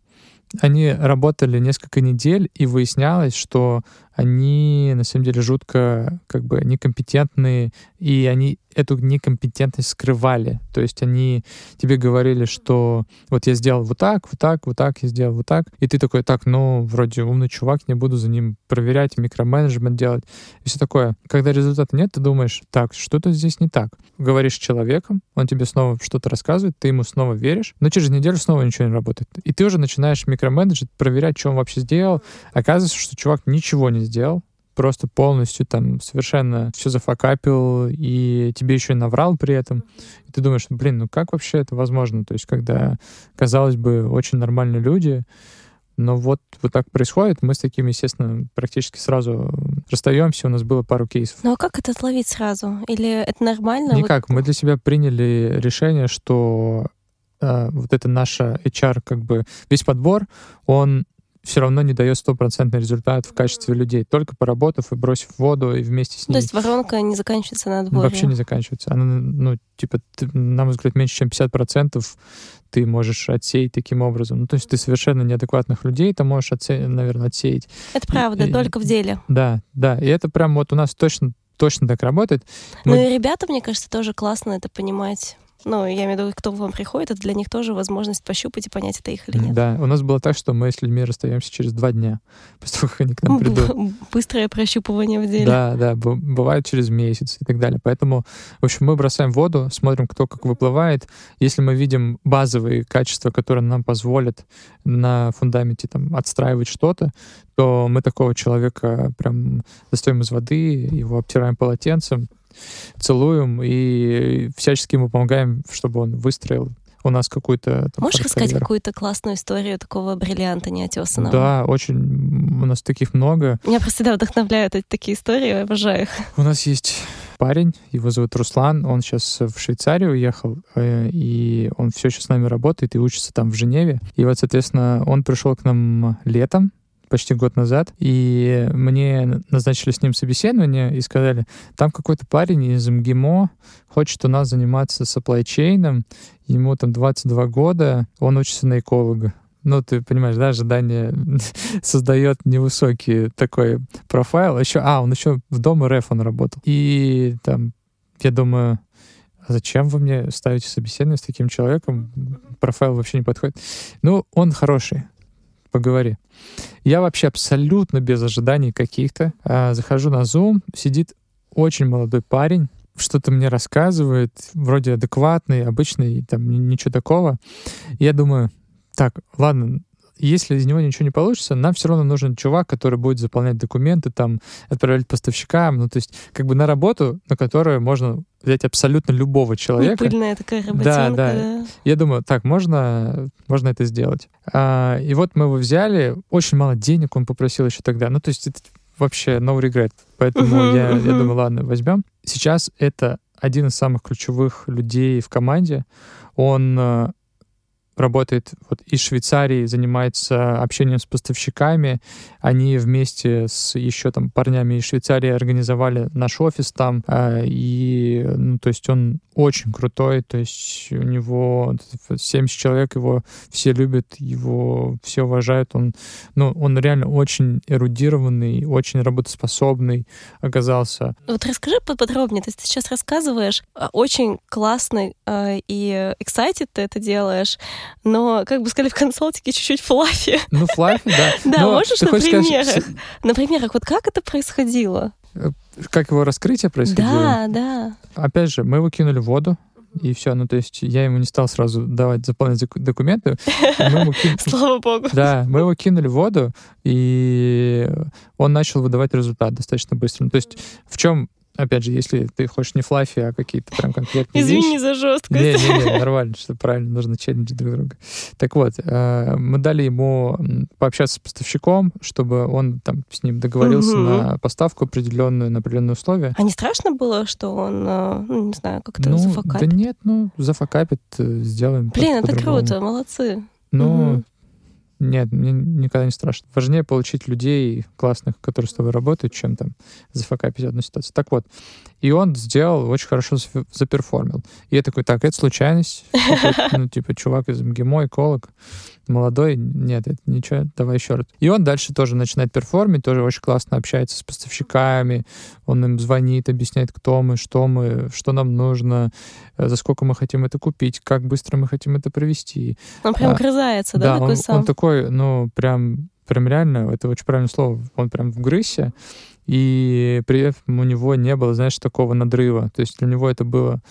[SPEAKER 2] они работали несколько недель, и выяснялось, что они на самом деле жутко как бы некомпетентные, и они эту некомпетентность скрывали. То есть они тебе говорили, что вот я сделал вот так, вот так, вот так, я сделал вот так. И ты такой, так, ну, вроде умный чувак, не буду за ним проверять, микроменеджмент делать. И все такое. Когда результата нет, ты думаешь, так, что-то здесь не так. Говоришь с человеком, он тебе снова что-то рассказывает, ты ему снова веришь, но через неделю снова ничего не работает. И ты уже начинаешь микроменеджить, проверять, что он вообще сделал. Оказывается, что чувак ничего не сделал, просто полностью там совершенно все зафакапил, и тебе еще и наврал при этом. И ты думаешь, блин, ну как вообще это возможно? То есть, когда, казалось бы, очень нормальные люди, но вот, вот так происходит. Мы с таким, естественно, практически сразу расстаемся. У нас было пару кейсов.
[SPEAKER 3] Ну а как это отловить сразу? Или это нормально?
[SPEAKER 2] Никак. Вот... Мы для себя приняли решение, что э, вот это наша HR, как бы весь подбор, он все равно не дает стопроцентный результат в качестве людей. Только поработав и бросив воду и вместе с ними.
[SPEAKER 3] То есть воронка не заканчивается на отборе?
[SPEAKER 2] Вообще не заканчивается. Она, ну, типа, ты, на мой взгляд, меньше, чем 50% ты можешь отсеять таким образом. Ну, то есть ты совершенно неадекватных людей ты можешь, отсе... наверное, отсеять.
[SPEAKER 3] Это правда,
[SPEAKER 2] и,
[SPEAKER 3] только в деле.
[SPEAKER 2] Да, да. И это прям вот у нас точно точно так работает.
[SPEAKER 3] Мы... Ну и ребята, мне кажется, тоже классно это понимать. Ну, я имею в виду, кто к вам приходит, это для них тоже возможность пощупать и понять, это их или нет.
[SPEAKER 2] Да, у нас было так, что мы с людьми расстаемся через два дня, после того, как они к нам придут. *laughs*
[SPEAKER 3] Быстрое прощупывание в деле.
[SPEAKER 2] Да, да, бывает через месяц и так далее. Поэтому, в общем, мы бросаем воду, смотрим, кто как выплывает. Если мы видим базовые качества, которые нам позволят на фундаменте там отстраивать что-то, то мы такого человека прям достаем из воды, его обтираем полотенцем, целуем и всячески ему помогаем, чтобы он выстроил у нас какую-то...
[SPEAKER 3] Там, Можешь рассказать какую-то классную историю такого бриллианта неотесанного?
[SPEAKER 2] Да, очень. У нас таких много.
[SPEAKER 3] Меня просто всегда вдохновляют эти такие истории, я обожаю их.
[SPEAKER 2] У нас есть парень, его зовут Руслан, он сейчас в Швейцарию уехал, э, и он все еще с нами работает и учится там в Женеве. И вот, соответственно, он пришел к нам летом, почти год назад, и мне назначили с ним собеседование и сказали, там какой-то парень из МГИМО хочет у нас заниматься chain, ему там 22 года, он учится на эколога. Ну, ты понимаешь, да, ожидание *laughs* создает невысокий такой профайл. Еще, а, он еще в Дом РФ он работал. И там, я думаю, а зачем вы мне ставите собеседование с таким человеком? Профайл вообще не подходит. Ну, он хороший поговори. Я вообще абсолютно без ожиданий каких-то. А, захожу на Zoom, сидит очень молодой парень, что-то мне рассказывает, вроде адекватный, обычный, там ничего такого. я думаю, так, ладно, если из него ничего не получится, нам все равно нужен чувак, который будет заполнять документы, там, отправлять поставщикам, ну, то есть, как бы на работу, на которую можно взять абсолютно любого человека.
[SPEAKER 3] Непыльная такая работенка.
[SPEAKER 2] Да, да, да. Я думаю, так, можно, можно это сделать. А, и вот мы его взяли, очень мало денег он попросил еще тогда, ну, то есть, это вообще no regret. Поэтому я, я думаю, ладно, возьмем. Сейчас это один из самых ключевых людей в команде. Он э, работает вот из Швейцарии, занимается общением с поставщиками. Они вместе с еще там парнями из Швейцарии организовали наш офис там. А, и, ну, то есть он очень крутой, то есть у него 70 человек, его все любят, его все уважают. Он, ну, он реально очень эрудированный, очень работоспособный оказался.
[SPEAKER 3] Вот расскажи поподробнее. То есть ты сейчас рассказываешь, а, очень классный а, и excited ты это делаешь, но, как бы сказали в консалтике, чуть-чуть флафи.
[SPEAKER 2] Ну, флафи, да. *laughs*
[SPEAKER 3] Да, можешь на примерах? На примерах, вот как это происходило?
[SPEAKER 2] Э, как его раскрытие происходило?
[SPEAKER 3] Да, да.
[SPEAKER 2] Опять же, мы его кинули в воду, и все. Ну, то есть я ему не стал сразу давать заполнять документы.
[SPEAKER 3] Кин... *laughs* Слава богу.
[SPEAKER 2] Да, мы его кинули в воду, и он начал выдавать результат достаточно быстро. Ну, то есть в чем опять же, если ты хочешь не флафи, а какие-то прям конкретные
[SPEAKER 3] Извини
[SPEAKER 2] вещи.
[SPEAKER 3] за жесткость.
[SPEAKER 2] Не-не-не, *laughs* нормально, что правильно, нужно челленджить друг друга. Так вот, э, мы дали ему пообщаться с поставщиком, чтобы он там с ним договорился угу. на поставку определенную, на определенные условия.
[SPEAKER 3] А не страшно было, что он, э, ну, не знаю, как-то
[SPEAKER 2] ну,
[SPEAKER 3] зафакапит?
[SPEAKER 2] Да нет, ну, зафакапит, э, сделаем
[SPEAKER 3] Блин, это круто, молодцы.
[SPEAKER 2] Ну, угу. Нет, мне никогда не страшно. Важнее получить людей классных, которые с тобой работают, чем там зафакапить одну ситуацию. Так вот, и он сделал, очень хорошо заперформил. И я такой, так, это случайность. *laughs* Ну, типа, чувак из МГИМО, эколог, молодой, нет, это ничего, давай еще раз. И он дальше тоже начинает перформить, тоже очень классно общается с поставщиками, он им звонит, объясняет, кто мы, что мы, что нам нужно, э, за сколько мы хотим это купить, как быстро мы хотим это провести.
[SPEAKER 3] Он прям а, грызается, да,
[SPEAKER 2] да
[SPEAKER 3] такой
[SPEAKER 2] он,
[SPEAKER 3] сам?
[SPEAKER 2] он такой, ну, прям, прям реально, это очень правильное слово, он прям вгрызся, и при этом у него не было, знаешь, такого надрыва. То есть для него это было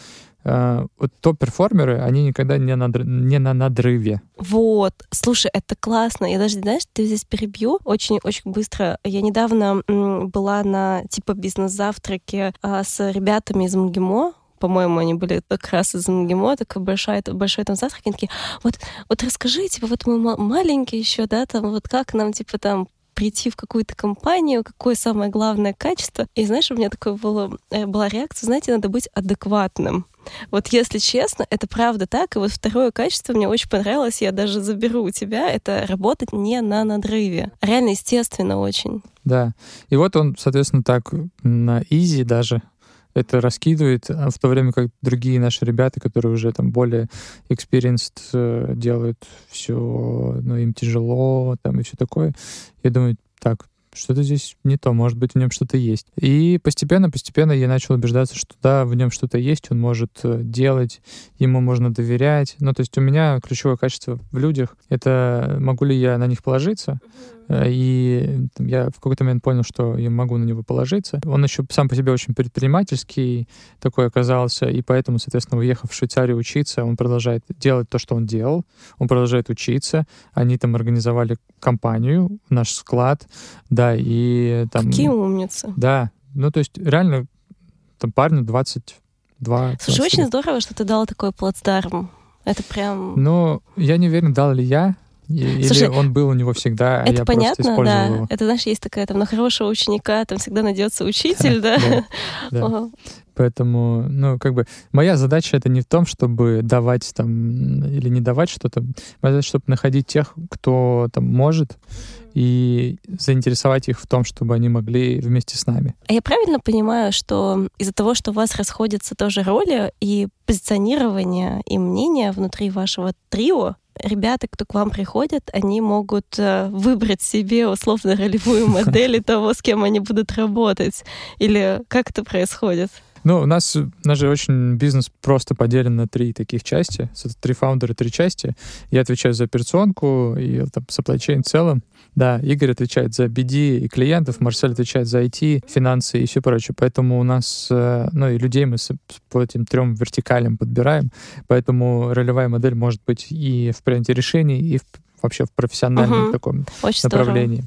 [SPEAKER 2] э, вот топ-перформеры, они никогда не, надр... не на надрыве.
[SPEAKER 3] Вот, слушай, это классно. Я даже, знаешь, ты здесь перебью очень-очень быстро. Я недавно была на типа бизнес-завтраке а, с ребятами из МГИМО, по-моему, они были как раз из МГИМО, такой большой, большой там завтрак, они такие, вот, вот расскажи, типа, вот мы маленькие еще, да, там, вот как нам, типа, там прийти в какую-то компанию, какое самое главное качество. И знаешь, у меня такое было, э, была реакция, знаете, надо быть адекватным. Вот если честно, это правда так. И вот второе качество мне очень понравилось, я даже заберу у тебя, это работать не на надрыве. Реально естественно очень.
[SPEAKER 2] Да. И вот он, соответственно, так на изи даже это раскидывает, а в то время как другие наши ребята, которые уже там более experienced, э, делают все, ну, им тяжело, там и все такое. Я думаю, так, что-то здесь не то, может быть, в нем что-то есть. И постепенно, постепенно я начал убеждаться, что да, в нем что-то есть, он может э, делать, ему можно доверять. Ну, то есть у меня ключевое качество в людях — это могу ли я на них положиться, Э, и я в какой-то момент понял, что я могу на него положиться. Он еще сам по себе очень предпринимательский такой оказался, и поэтому, соответственно, уехав в Швейцарию учиться, он продолжает делать то, что он делал, он продолжает учиться. Они там организовали компанию, наш склад, да, и там...
[SPEAKER 3] Какие умницы.
[SPEAKER 2] Да, ну то есть реально там парню 22
[SPEAKER 3] Слушай, очень здорово, что ты дал такой плацдарм. Это прям...
[SPEAKER 2] Ну, я не уверен, дал ли я, или Слушай, он был у него всегда, а
[SPEAKER 3] это
[SPEAKER 2] я
[SPEAKER 3] понятно,
[SPEAKER 2] да.
[SPEAKER 3] Его. Это, знаешь, есть такая, там, на хорошего ученика там всегда найдется учитель, *laughs* да?
[SPEAKER 2] да. *laughs* Поэтому, ну, как бы, моя задача это не в том, чтобы давать там или не давать что-то. Моя задача, чтобы находить тех, кто там может, и заинтересовать их в том, чтобы они могли вместе с нами.
[SPEAKER 3] А я правильно понимаю, что из-за того, что у вас расходятся тоже роли и позиционирование и мнение внутри вашего трио, ребята, кто к вам приходят, они могут э, выбрать себе условно ролевую *laughs* модель того, с кем они будут работать? Или как это происходит?
[SPEAKER 2] Ну, у нас, у нас же очень бизнес просто поделен на три таких части. Три фаундера, три части. Я отвечаю за операционку и там supply chain в целом. Да, Игорь отвечает за BD и клиентов, Марсель отвечает за IT, финансы и все прочее. Поэтому у нас, э, ну и людей мы по этим трем вертикалям подбираем. Поэтому ролевая модель может быть и в принятии решений, и в вообще в профессиональном угу. таком Очень направлении.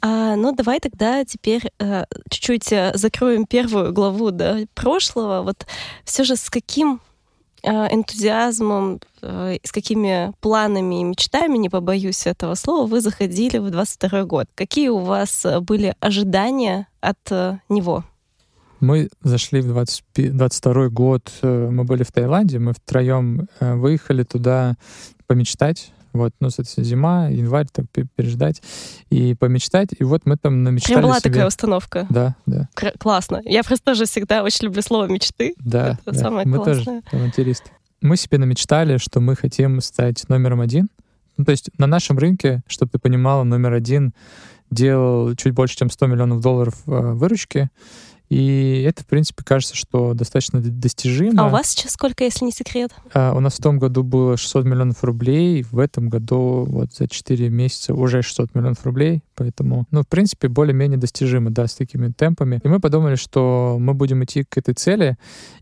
[SPEAKER 3] А, ну, давай тогда теперь э, чуть-чуть э, закроем первую главу да, прошлого. Вот все же с каким энтузиазмом, э, с какими планами и мечтами, не побоюсь этого слова, вы заходили в 22 год? Какие у вас были ожидания от него?
[SPEAKER 2] Мы зашли в 20, 22 год, мы были в Таиланде, мы втроем выехали туда помечтать, вот, ну, соответственно, зима, январь, так переждать и помечтать. И вот мы там намечтали Прям
[SPEAKER 3] была
[SPEAKER 2] себе...
[SPEAKER 3] такая установка.
[SPEAKER 2] Да, да.
[SPEAKER 3] К- классно. Я просто тоже всегда очень люблю слово «мечты».
[SPEAKER 2] Да,
[SPEAKER 3] Это
[SPEAKER 2] да.
[SPEAKER 3] самое
[SPEAKER 2] мы
[SPEAKER 3] классное.
[SPEAKER 2] тоже авантюристы. Мы себе намечтали, что мы хотим стать номером один. Ну, то есть на нашем рынке, чтобы ты понимала, номер один делал чуть больше, чем 100 миллионов долларов э, выручки. И это, в принципе, кажется, что достаточно достижимо.
[SPEAKER 3] А у вас сейчас сколько, если не секрет?
[SPEAKER 2] А, у нас в том году было 600 миллионов рублей, в этом году вот за 4 месяца уже 600 миллионов рублей, поэтому, ну, в принципе, более-менее достижимо, да, с такими темпами. И мы подумали, что мы будем идти к этой цели,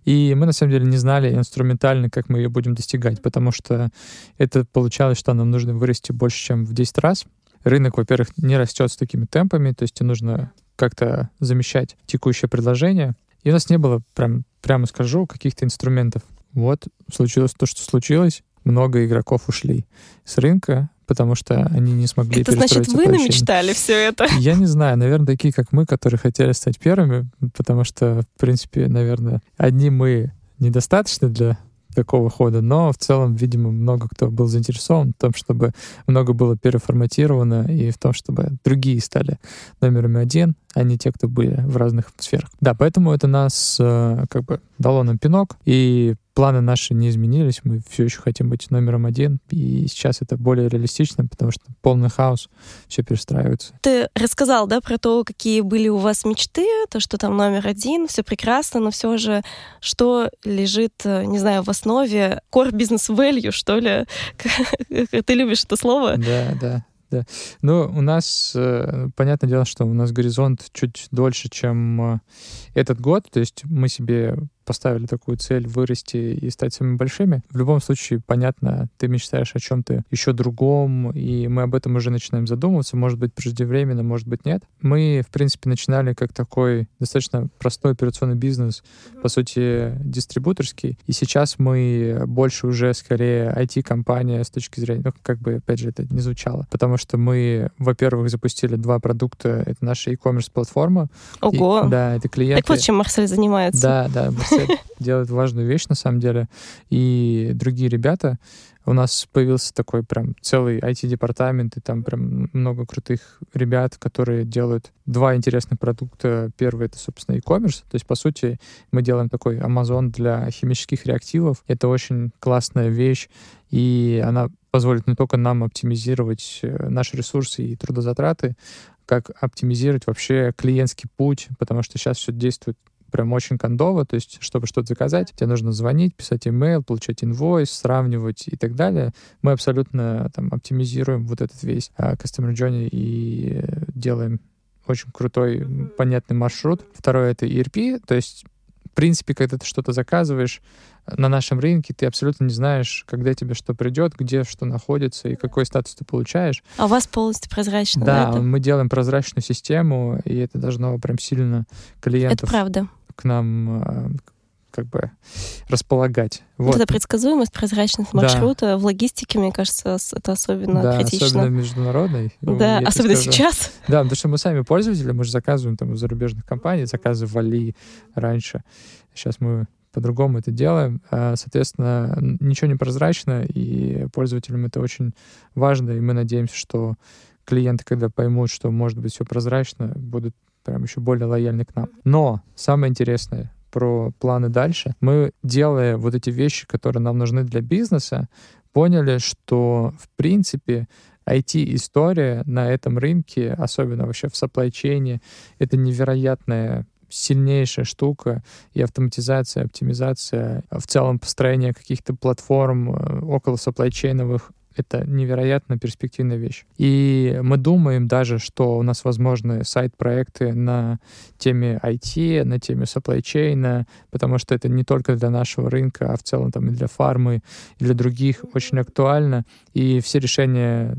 [SPEAKER 2] и мы, на самом деле, не знали инструментально, как мы ее будем достигать, потому что это получалось, что нам нужно вырасти больше, чем в 10 раз. Рынок, во-первых, не растет с такими темпами, то есть нужно как-то замещать текущее предложение. И у нас не было, прям, прямо скажу, каких-то инструментов. Вот случилось то, что случилось. Много игроков ушли с рынка, потому что они не смогли
[SPEAKER 3] Это значит, вы намечтали все это? *laughs*
[SPEAKER 2] Я не знаю. Наверное, такие, как мы, которые хотели стать первыми, потому что, в принципе, наверное, одни мы недостаточно для такого хода, но в целом, видимо, много кто был заинтересован в том, чтобы много было переформатировано и в том, чтобы другие стали номерами один, а не те, кто были в разных сферах. Да, поэтому это нас э, как бы дало нам пинок, и планы наши не изменились, мы все еще хотим быть номером один, и сейчас это более реалистично, потому что полный хаос, все перестраивается.
[SPEAKER 3] Ты рассказал, да, про то, какие были у вас мечты, то, что там номер один, все прекрасно, но все же, что лежит, э, не знаю, в основе core business value, что ли? *laughs* Ты любишь это слово?
[SPEAKER 2] Да, да. Да. Ну, у нас, э, понятное дело, что у нас горизонт чуть дольше, чем э, этот год. То есть мы себе поставили такую цель вырасти и стать самыми большими. В любом случае, понятно, ты мечтаешь о чем-то еще другом, и мы об этом уже начинаем задумываться. Может быть, преждевременно, может быть, нет. Мы, в принципе, начинали как такой достаточно простой операционный бизнес, по сути, дистрибуторский. И сейчас мы больше уже скорее IT-компания с точки зрения, ну, как бы, опять же, это не звучало. Потому что мы, во-первых, запустили два продукта. Это наша e-commerce платформа.
[SPEAKER 3] Ого!
[SPEAKER 2] И, да, это клиенты.
[SPEAKER 3] Так вот, чем Марсель занимается.
[SPEAKER 2] Да, да, Марсель делает важную вещь, на самом деле. И другие ребята, у нас появился такой прям целый IT-департамент, и там прям много крутых ребят, которые делают два интересных продукта. Первый — это, собственно, e-commerce. То есть, по сути, мы делаем такой Amazon для химических реактивов. Это очень классная вещь, и она позволит не только нам оптимизировать э, наши ресурсы и трудозатраты, как оптимизировать вообще клиентский путь, потому что сейчас все действует прям очень кондово, то есть, чтобы что-то заказать, тебе нужно звонить, писать имейл, получать инвойс, сравнивать и так далее. Мы абсолютно там оптимизируем вот этот весь uh, Customer Journey и делаем очень крутой, понятный маршрут. Второе — это ERP, то есть принципе, когда ты что-то заказываешь на нашем рынке, ты абсолютно не знаешь, когда тебе что придет, где что находится и какой статус ты получаешь.
[SPEAKER 3] А у вас полностью прозрачно,
[SPEAKER 2] да?
[SPEAKER 3] Да,
[SPEAKER 2] мы делаем прозрачную систему, и это должно прям сильно клиентов
[SPEAKER 3] это правда.
[SPEAKER 2] к нам а, как бы располагать.
[SPEAKER 3] Вот. вот эта предсказуемость, прозрачность маршрута да. в логистике, мне кажется, это особенно
[SPEAKER 2] да,
[SPEAKER 3] критично.
[SPEAKER 2] особенно международной.
[SPEAKER 3] Ну, да, особенно скажу. сейчас.
[SPEAKER 2] Да, потому что мы сами пользователи, мы же заказываем там у зарубежных компаний, заказывали раньше. Сейчас мы по-другому это делаем. А, соответственно, ничего не прозрачно, и пользователям это очень важно, и мы надеемся, что клиенты, когда поймут, что может быть все прозрачно, будут прям еще более лояльны к нам. Но самое интересное, про планы дальше. Мы, делая вот эти вещи, которые нам нужны для бизнеса, поняли, что, в принципе, IT-история на этом рынке, особенно вообще в supply chain, это невероятная сильнейшая штука, и автоматизация, оптимизация, в целом построение каких-то платформ э, около supply это невероятно перспективная вещь. И мы думаем даже, что у нас возможны сайт-проекты на теме IT, на теме supply chain, потому что это не только для нашего рынка, а в целом там и для фармы, и для других очень актуально. И все решения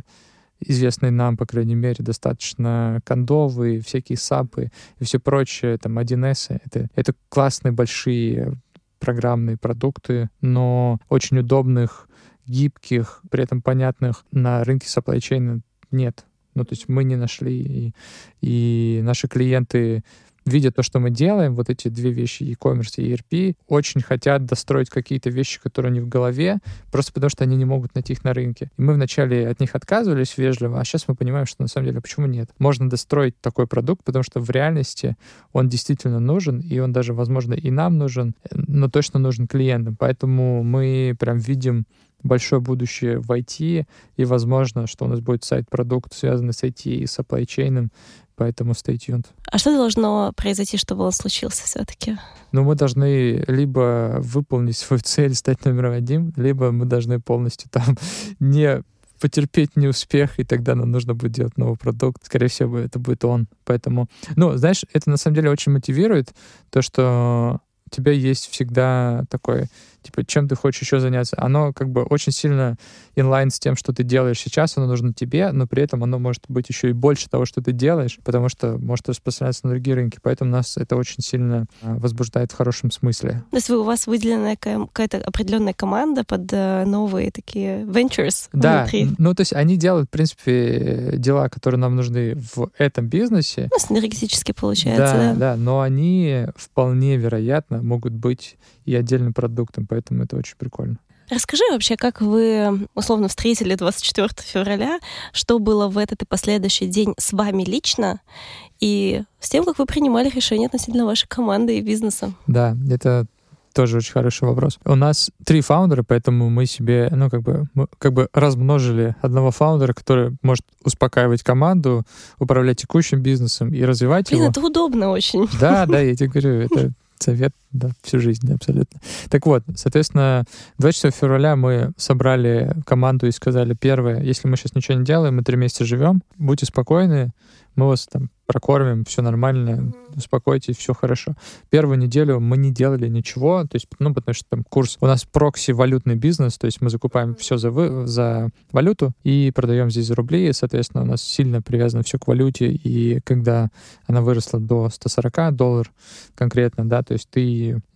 [SPEAKER 2] известные нам, по крайней мере, достаточно кондовые, всякие сапы и все прочее, там, 1С, это, это классные большие программные продукты, но очень удобных гибких, при этом понятных на рынке supply chain нет. Ну, то есть мы не нашли, и, и наши клиенты видя то, что мы делаем, вот эти две вещи, e-commerce и ERP, очень хотят достроить какие-то вещи, которые они в голове, просто потому что они не могут найти их на рынке. И мы вначале от них отказывались вежливо, а сейчас мы понимаем, что на самом деле почему нет. Можно достроить такой продукт, потому что в реальности он действительно нужен, и он даже, возможно, и нам нужен, но точно нужен клиентам. Поэтому мы прям видим большое будущее в IT, и возможно, что у нас будет сайт-продукт, связанный с IT и supply chain, поэтому stay tuned.
[SPEAKER 3] А что должно произойти, чтобы он случился все-таки?
[SPEAKER 2] Ну, мы должны либо выполнить свою цель, стать номером один, либо мы должны полностью там *laughs* не потерпеть неуспех, и тогда нам нужно будет делать новый продукт. Скорее всего, это будет он. Поэтому, ну, знаешь, это на самом деле очень мотивирует, то, что у тебя есть всегда такой типа, чем ты хочешь еще заняться, оно как бы очень сильно инлайн с тем, что ты делаешь сейчас, оно нужно тебе, но при этом оно может быть еще и больше того, что ты делаешь, потому что может распространяться на другие рынки, поэтому нас это очень сильно а, возбуждает в хорошем смысле.
[SPEAKER 3] То есть у вас выделена какая-то определенная команда под э, новые такие ventures
[SPEAKER 2] да,
[SPEAKER 3] внутри?
[SPEAKER 2] ну то есть они делают, в принципе, дела, которые нам нужны в этом бизнесе.
[SPEAKER 3] Ну, синергетически получается,
[SPEAKER 2] да. Да, да, но они вполне вероятно могут быть и отдельным продуктом, поэтому это очень прикольно.
[SPEAKER 3] Расскажи вообще, как вы условно встретили 24 февраля, что было в этот и последующий день с вами лично, и с тем, как вы принимали решения относительно вашей команды и бизнеса.
[SPEAKER 2] Да, это тоже очень хороший вопрос. У нас три фаундера, поэтому мы себе, ну, как бы, мы как бы размножили одного фаундера, который может успокаивать команду, управлять текущим бизнесом и развивать
[SPEAKER 3] Блин,
[SPEAKER 2] его.
[SPEAKER 3] это удобно очень.
[SPEAKER 2] Да, да, я тебе говорю, это совет да, всю жизнь абсолютно. Так вот, соответственно, 24 февраля мы собрали команду и сказали, первое, если мы сейчас ничего не делаем, мы три месяца живем, будьте спокойны, мы вас там прокормим, все нормально, успокойтесь, все хорошо. Первую неделю мы не делали ничего, то есть, ну, потому что там курс, у нас прокси валютный бизнес, то есть мы закупаем все за, вы, за валюту и продаем здесь за рубли, и, соответственно, у нас сильно привязано все к валюте, и когда она выросла до 140 долларов конкретно, да, то есть ты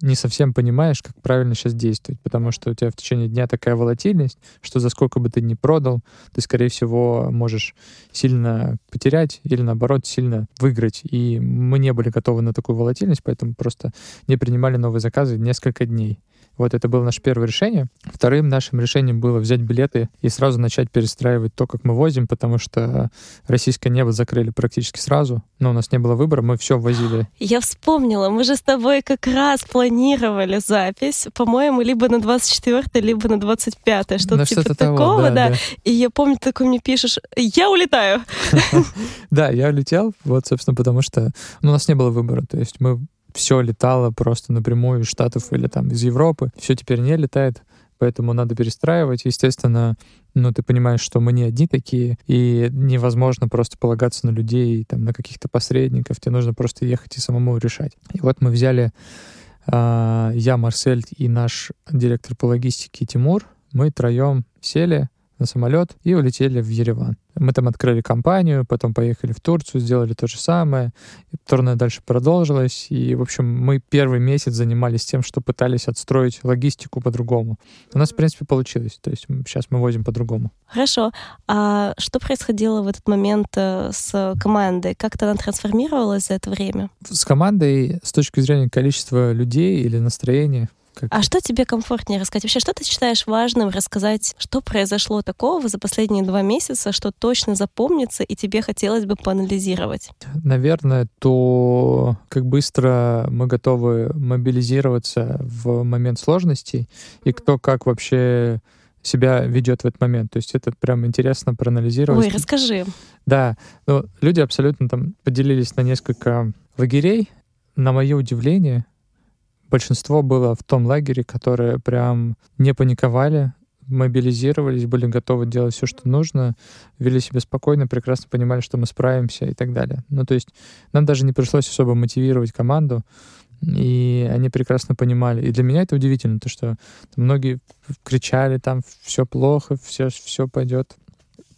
[SPEAKER 2] не совсем понимаешь, как правильно сейчас действовать, потому что у тебя в течение дня такая волатильность, что за сколько бы ты ни продал, ты, скорее всего, можешь сильно потерять или, наоборот, сильно выиграть. И мы не были готовы на такую волатильность, поэтому просто не принимали новые заказы несколько дней. Вот это было наше первое решение. Вторым нашим решением было взять билеты и сразу начать перестраивать то, как мы возим, потому что российское небо закрыли практически сразу. Но у нас не было выбора, мы все возили.
[SPEAKER 3] Я вспомнила, мы же с тобой как раз планировали запись, по-моему, либо на 24 либо на 25 что-то типа
[SPEAKER 2] того,
[SPEAKER 3] такого,
[SPEAKER 2] да,
[SPEAKER 3] да.
[SPEAKER 2] да.
[SPEAKER 3] И я помню, ты такой мне пишешь, я улетаю. *laughs*
[SPEAKER 2] Да, я улетел, вот, собственно, потому что ну, у нас не было выбора. То есть мы все летало просто напрямую из Штатов или там из Европы. Все теперь не летает, поэтому надо перестраивать. Естественно, ну, ты понимаешь, что мы не одни такие, и невозможно просто полагаться на людей, там, на каких-то посредников. Тебе нужно просто ехать и самому решать. И вот мы взяли а, я, Марсель и наш директор по логистике Тимур. Мы троем сели на самолет и улетели в Ереван. Мы там открыли компанию, потом поехали в Турцию, сделали то же самое. Турне дальше продолжилось. И, в общем, мы первый месяц занимались тем, что пытались отстроить логистику по-другому. У нас, в принципе, получилось. То есть сейчас мы возим по-другому.
[SPEAKER 3] Хорошо. А что происходило в этот момент э, с командой? Как-то она трансформировалась за это время?
[SPEAKER 2] С командой с точки зрения количества людей или настроения, как
[SPEAKER 3] А что тебе комфортнее рассказать? Вообще, что ты считаешь важным рассказать? Что произошло такого за последние два месяца, что точно запомнится и тебе хотелось бы поанализировать?
[SPEAKER 2] наверное, то как быстро мы готовы мобилизироваться в момент сложностей и кто как вообще себя ведет в этот момент. То есть это прям интересно проанализировать.
[SPEAKER 3] Ой, расскажи.
[SPEAKER 2] Да, ну, люди абсолютно там поделились на несколько лагерей. На мое удивление, большинство было в том лагере, которые прям не паниковали, мобилизировались, были готовы делать все, что нужно, вели себя спокойно, прекрасно понимали, что мы справимся и так далее. Ну, то есть нам даже не пришлось особо мотивировать команду, и они прекрасно понимали. И для меня это удивительно, то что многие кричали там все плохо, все, все пойдет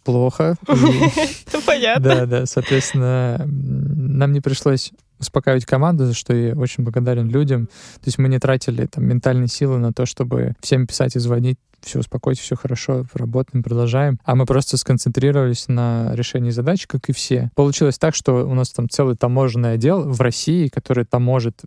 [SPEAKER 2] плохо. *laughs*
[SPEAKER 3] Понятно.
[SPEAKER 2] да, да, соответственно, нам не пришлось успокаивать команду, за что я очень благодарен людям. То есть мы не тратили там ментальные силы на то, чтобы всем писать и звонить, все, успокойтесь, все хорошо, работаем, продолжаем. А мы просто сконцентрировались на решении задач, как и все. Получилось так, что у нас там целый таможенный отдел в России, который таможит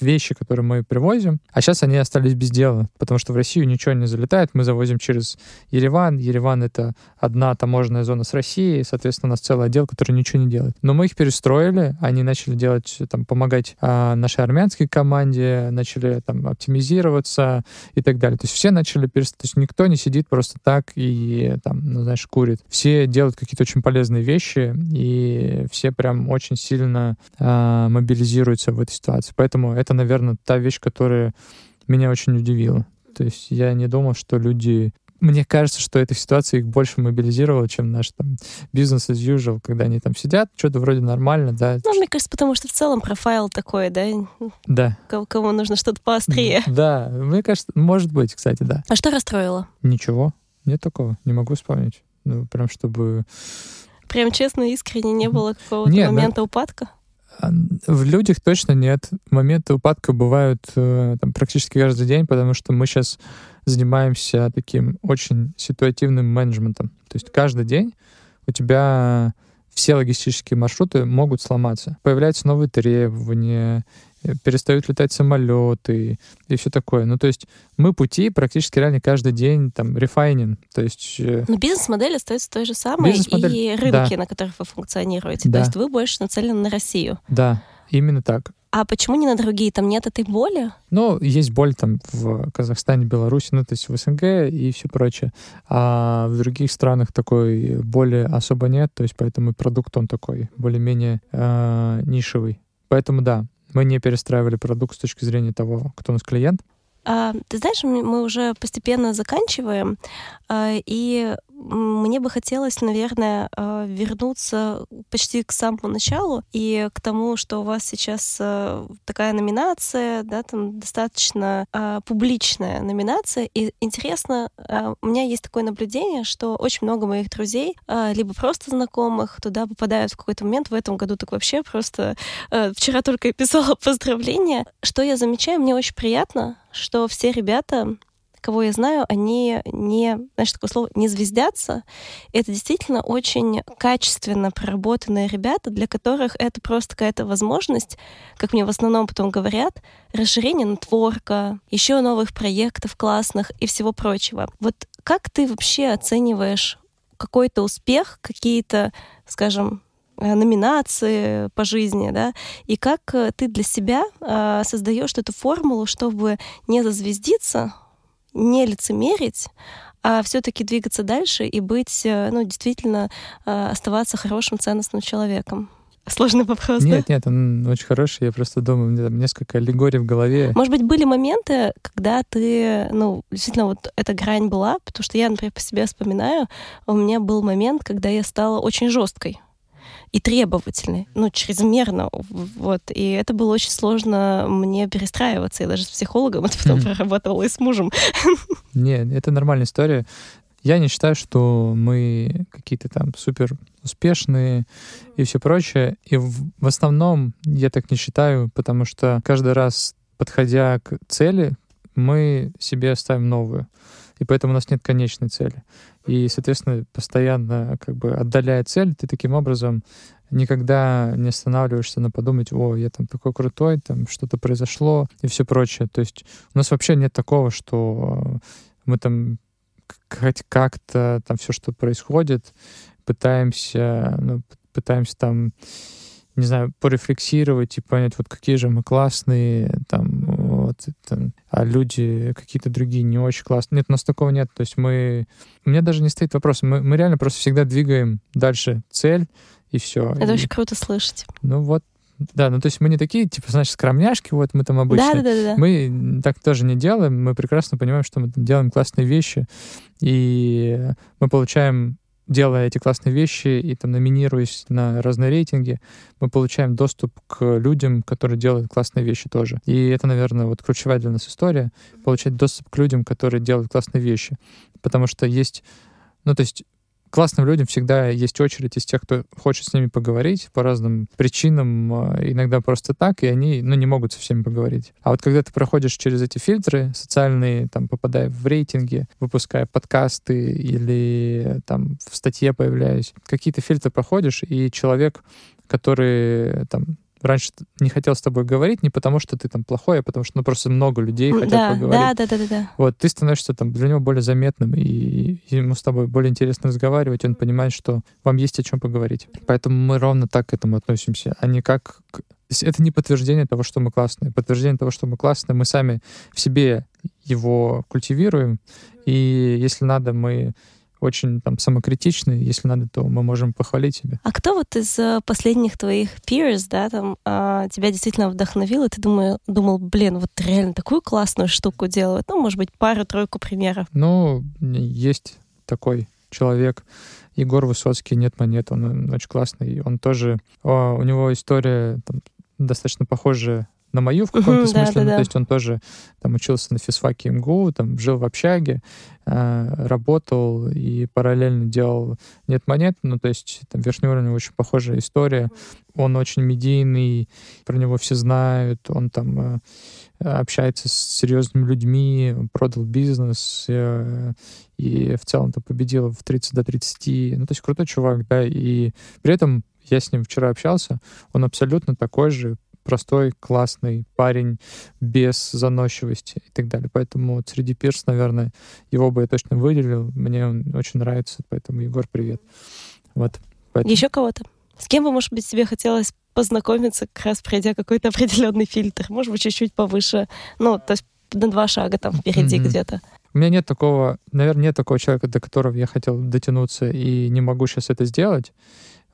[SPEAKER 2] вещи, которые мы привозим, а сейчас они остались без дела, потому что в Россию ничего не залетает, мы завозим через Ереван, Ереван — это одна таможенная зона с Россией, соответственно, у нас целый отдел, который ничего не делает. Но мы их перестроили, они начали делать, там, помогать а, нашей армянской команде, начали там оптимизироваться и так далее. То есть все начали перестроить, то есть никто не сидит просто так и там, ну, знаешь, курит. Все делают какие-то очень полезные вещи, и все прям очень сильно а, мобилизируются в этой ситуации. Поэтому это, наверное, та вещь, которая меня очень удивила. То есть я не думал, что люди... Мне кажется, что эта ситуация их больше мобилизировала, чем наш там бизнес as usual, когда они там сидят, что-то вроде нормально, да.
[SPEAKER 3] Ну, мне кажется, потому что в целом профайл такой, да,
[SPEAKER 2] Да.
[SPEAKER 3] кому кому нужно что-то поострее.
[SPEAKER 2] Да, мне кажется, может быть, кстати, да.
[SPEAKER 3] А что расстроило?
[SPEAKER 2] Ничего, нет такого, не могу вспомнить. Ну, прям чтобы...
[SPEAKER 3] Прям честно, искренне не было какого-то
[SPEAKER 2] Нет, ну-
[SPEAKER 3] момента упадка?
[SPEAKER 2] А, В людях точно нет. Моменты упадка бывают э, там, практически каждый день, потому что мы сейчас занимаемся таким очень ситуативным менеджментом. То есть каждый день у тебя все логистические маршруты могут сломаться. Появляются новые требования, перестают летать самолеты и все такое. Ну, то есть мы пути практически реально каждый день там рефайнинг. То есть э,
[SPEAKER 3] Но бизнес-модель остается той же самой, и рынки, на которых вы функционируете.
[SPEAKER 2] Да.
[SPEAKER 3] То есть вы больше нацелены на Россию.
[SPEAKER 2] да, именно так.
[SPEAKER 3] А почему не на другие? Там нет этой боли?
[SPEAKER 2] Ну, есть боль там в Казахстане, Беларуси, ну, то есть в СНГ и все прочее. А в других странах такой боли особо нет, то есть поэтому продукт он такой более-менее э, нишевый. Поэтому да, мы не перестраивали продукт с точки зрения того, кто у нас клиент.
[SPEAKER 3] А, ты знаешь, мы уже постепенно заканчиваем, а, и мне бы хотелось, наверное, а, вернуться почти к самому началу и к тому, что у вас сейчас а, такая номинация, да, там достаточно а, публичная номинация. И интересно, у меня есть такое наблюдение, что очень много моих друзей, либо просто знакомых, туда попадают в какой-то момент. В этом году так вообще просто вчера только писала *laughs* поздравления. Что я замечаю, мне очень приятно, что все ребята кого я знаю, они не, знаешь, такое слово, не звездятся. Это действительно очень качественно проработанные ребята, для которых это просто какая-то возможность, как мне в основном потом говорят, расширение нетворка, еще новых проектов классных и всего прочего. Вот как ты вообще оцениваешь какой-то успех, какие-то, скажем, э, номинации по жизни, да, и как э, ты для себя э, создаешь эту формулу, чтобы не зазвездиться, не лицемерить, а все-таки двигаться дальше и быть, э, ну, действительно э, оставаться хорошим, ценностным человеком. Сложный вопрос,
[SPEAKER 2] Нет,
[SPEAKER 3] да?
[SPEAKER 2] нет, он очень хороший. Я просто думаю, там несколько аллегорий в голове.
[SPEAKER 3] Может быть, были моменты, когда ты, ну, действительно, вот эта грань была, потому что я, например, по себе вспоминаю, у меня был момент, когда я стала очень жесткой и требовательный, ну, чрезмерно, вот. И это было очень сложно мне перестраиваться. Я даже с психологом *laughs* это потом проработала и с мужем. *laughs*
[SPEAKER 2] Нет, это нормальная история. Я не считаю, что мы какие-то там супер успешные и все прочее. И в, в основном я так не считаю, потому что каждый раз, подходя к цели, мы себе ставим новую. И поэтому у нас нет конечной цели. И, соответственно, постоянно как бы отдаляя цель, ты таким образом никогда не останавливаешься на подумать, о, я там такой крутой, там что-то произошло и все прочее. То есть у нас вообще нет такого, что мы там хоть как-то там все, что происходит, пытаемся, ну, пытаемся там не знаю, порефлексировать и понять, вот какие же мы классные, там, вот, там, а люди какие-то другие не очень классные. Нет, у нас такого нет. То есть мы... У меня даже не стоит вопрос. Мы, мы реально просто всегда двигаем дальше цель, и все.
[SPEAKER 3] Это
[SPEAKER 2] и,
[SPEAKER 3] очень круто слышать.
[SPEAKER 2] Ну вот, да, ну то есть мы не такие, типа, значит, скромняшки, вот мы там обычно.
[SPEAKER 3] Да, да, да, да.
[SPEAKER 2] Мы так тоже не делаем, мы прекрасно понимаем, что мы там делаем классные вещи, и мы получаем делая эти классные вещи и там номинируясь на разные рейтинги, мы получаем доступ к людям, которые делают классные вещи тоже. И это, наверное, вот ключевая для нас история — получать доступ к людям, которые делают классные вещи. Потому что есть... Ну, то есть классным людям всегда есть очередь из тех, кто хочет с ними поговорить по разным причинам, а, иногда просто так, и они ну, не могут со всеми поговорить. А вот когда ты проходишь через эти фильтры социальные, там, попадая в рейтинги, выпуская подкасты или там в статье появляюсь, какие-то фильтры проходишь, и человек, который там раньше не хотел с тобой говорить не потому, что ты там плохой, а потому что ну, просто много людей хотят
[SPEAKER 3] да,
[SPEAKER 2] поговорить.
[SPEAKER 3] Да, да, да, да, да.
[SPEAKER 2] Вот ты становишься там для него более заметным, и ему с тобой более интересно разговаривать, и он понимает, что вам есть о чем поговорить. Поэтому мы ровно так к этому относимся, а не как... Это не подтверждение того, что мы классные. Подтверждение того, что мы классные, мы сами в себе его культивируем, и если надо, мы очень там самокритичны. Если надо, то мы можем похвалить себя.
[SPEAKER 3] А кто вот из э, последних твоих peers, да, там, а, тебя действительно вдохновил, и ты думал, думал, блин, вот реально такую классную штуку делают? Ну, может быть, пару-тройку примеров.
[SPEAKER 2] Ну, есть такой человек, Егор Высоцкий, «Нет монет», он очень классный. Он тоже, о, у него история там, достаточно похожая на мою в каком-то смысле. Да, да, ну, да. То есть он тоже там учился на физфаке МГУ, там жил в общаге, э, работал и параллельно делал «Нет монет». Ну, то есть там верхний уровень очень похожая история. Он очень медийный, про него все знают, он там э, общается с серьезными людьми, продал бизнес э, и в целом-то победил в 30 до 30. Ну, то есть крутой чувак, да, и при этом я с ним вчера общался, он абсолютно такой же простой, классный парень, без заносчивости и так далее. Поэтому вот среди Пирс, наверное, его бы я точно выделил. Мне он очень нравится, поэтому, Егор, привет. Вот.
[SPEAKER 3] Поэтому... Еще кого-то? С кем бы, может быть, тебе хотелось познакомиться, как раз пройдя какой-то *laughs* определенный фильтр? Может быть, чуть-чуть повыше. Ну, то есть на два шага там впереди mm-hmm. где-то.
[SPEAKER 2] У меня нет такого, наверное, нет такого человека, до которого я хотел дотянуться и не могу сейчас это сделать.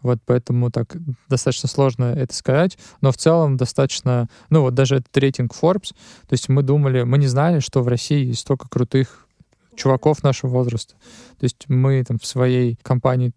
[SPEAKER 2] Вот поэтому так достаточно сложно это сказать, но в целом достаточно, ну вот даже этот рейтинг Forbes, то есть мы думали, мы не знали, что в России есть столько крутых чуваков нашего возраста. То есть мы там в своей компании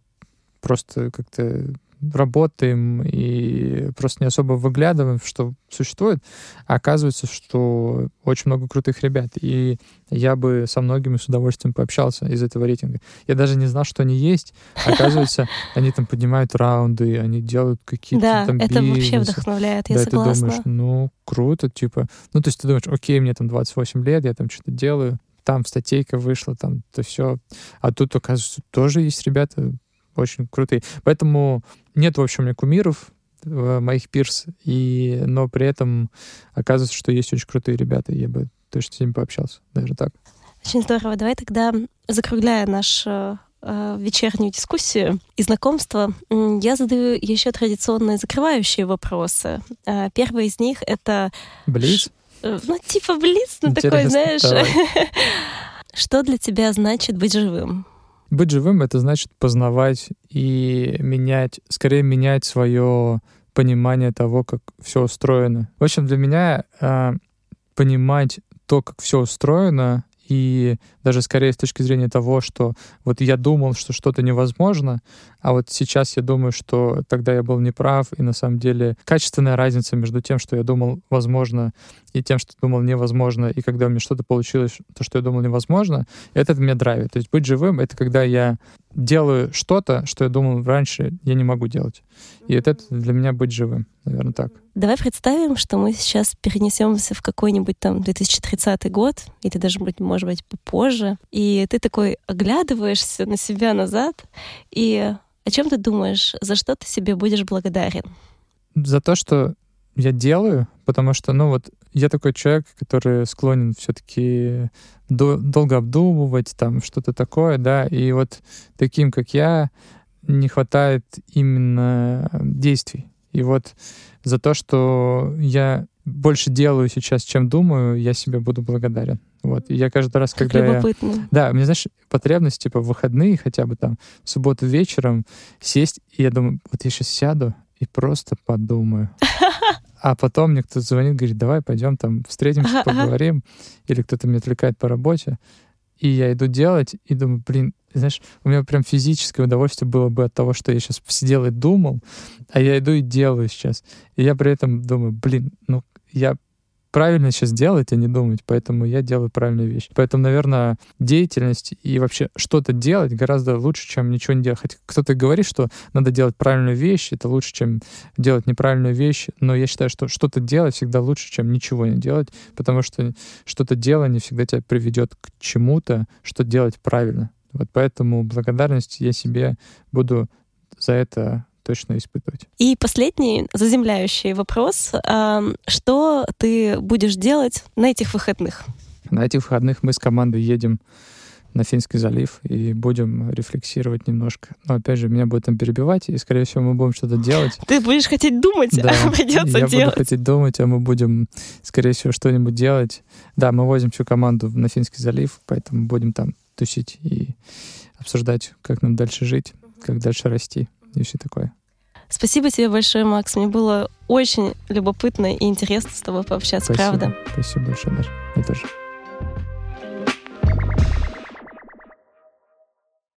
[SPEAKER 2] просто как-то работаем и просто не особо выглядываем, что существует, а оказывается, что очень много крутых ребят. И я бы со многими с удовольствием пообщался из этого рейтинга. Я даже не знал, что они есть. Оказывается, *laughs* они там поднимают раунды, они делают какие-то
[SPEAKER 3] да,
[SPEAKER 2] там
[SPEAKER 3] это вообще вдохновляет, я
[SPEAKER 2] да,
[SPEAKER 3] согласна.
[SPEAKER 2] ты думаешь, ну, круто, типа... Ну, то есть ты думаешь, окей, мне там 28 лет, я там что-то делаю, там статейка вышла, там то все. А тут, оказывается, тоже есть ребята очень крутые. Поэтому нет, в общем, у меня кумиров, моих пирс, и, но при этом оказывается, что есть очень крутые ребята, и я бы точно с ними пообщался, даже так.
[SPEAKER 3] Очень здорово. Давай тогда, закругляя нашу э, вечернюю дискуссию и знакомство, я задаю еще традиционные закрывающие вопросы. Э, первый из них — это...
[SPEAKER 2] Блиц?
[SPEAKER 3] Э, ну, типа блиц, ну такой, знаешь... *laughs* Что для тебя значит быть живым?
[SPEAKER 2] Быть живым — это значит познавать и менять, скорее менять свое понимание того, как все устроено. В общем, для меня э, понимать то, как все устроено, и даже скорее с точки зрения того, что вот я думал, что что-то невозможно, а вот сейчас я думаю, что тогда я был неправ, и на самом деле качественная разница между тем, что я думал возможно, и тем, что думал невозможно, и когда у меня что-то получилось, то, что я думал невозможно, это меня драйвит. То есть быть живым — это когда я делаю что-то, что я думал раньше, я не могу делать. И вот это для меня быть живым, наверное, так.
[SPEAKER 3] Давай представим, что мы сейчас перенесемся в какой-нибудь там 2030 год, или даже, может быть, попозже, и ты такой оглядываешься на себя назад, и о чем ты думаешь, за что ты себе будешь благодарен?
[SPEAKER 2] За то, что я делаю, потому что, ну вот, я такой человек, который склонен все-таки до, долго обдумывать там что-то такое, да, и вот таким, как я, не хватает именно действий. И вот за то, что я больше делаю сейчас, чем думаю, я себе буду благодарен. Вот. И я каждый раз,
[SPEAKER 3] как
[SPEAKER 2] когда
[SPEAKER 3] любопытно.
[SPEAKER 2] я... Да, у меня, знаешь, потребность, типа, в выходные хотя бы там, в субботу вечером сесть, и я думаю, вот я сейчас сяду и просто подумаю. *laughs* А потом мне кто-то звонит, говорит, давай пойдем там встретимся, *laughs* поговорим. Или кто-то меня отвлекает по работе. И я иду делать, и думаю, блин, знаешь, у меня прям физическое удовольствие было бы от того, что я сейчас сидел и думал, а я иду и делаю сейчас. И я при этом думаю, блин, ну я правильно сейчас делать, а не думать, поэтому я делаю правильную вещь. Поэтому, наверное, деятельность и вообще что-то делать гораздо лучше, чем ничего не делать. Хотя кто-то говорит, что надо делать правильную вещь, это лучше, чем делать неправильную вещь, но я считаю, что что-то делать всегда лучше, чем ничего не делать, потому что что-то делание всегда тебя приведет к чему-то, что делать правильно. Вот поэтому благодарность я себе буду за это точно испытывать.
[SPEAKER 3] И последний заземляющий вопрос. Что ты будешь делать на этих выходных?
[SPEAKER 2] На этих выходных мы с командой едем на Финский залив и будем рефлексировать немножко. Но опять же, меня будет там перебивать, и, скорее всего, мы будем что-то делать.
[SPEAKER 3] Ты будешь хотеть думать, да, *laughs* а придется
[SPEAKER 2] я
[SPEAKER 3] делать.
[SPEAKER 2] Я буду хотеть думать, а мы будем, скорее всего, что-нибудь делать. Да, мы возим всю команду на Финский залив, поэтому будем там тусить и обсуждать, как нам дальше жить, как дальше расти и все такое.
[SPEAKER 3] Спасибо тебе большое, Макс. Мне было очень любопытно и интересно с тобой пообщаться,
[SPEAKER 2] Спасибо.
[SPEAKER 3] правда.
[SPEAKER 2] Спасибо большое, Даша. Мне тоже.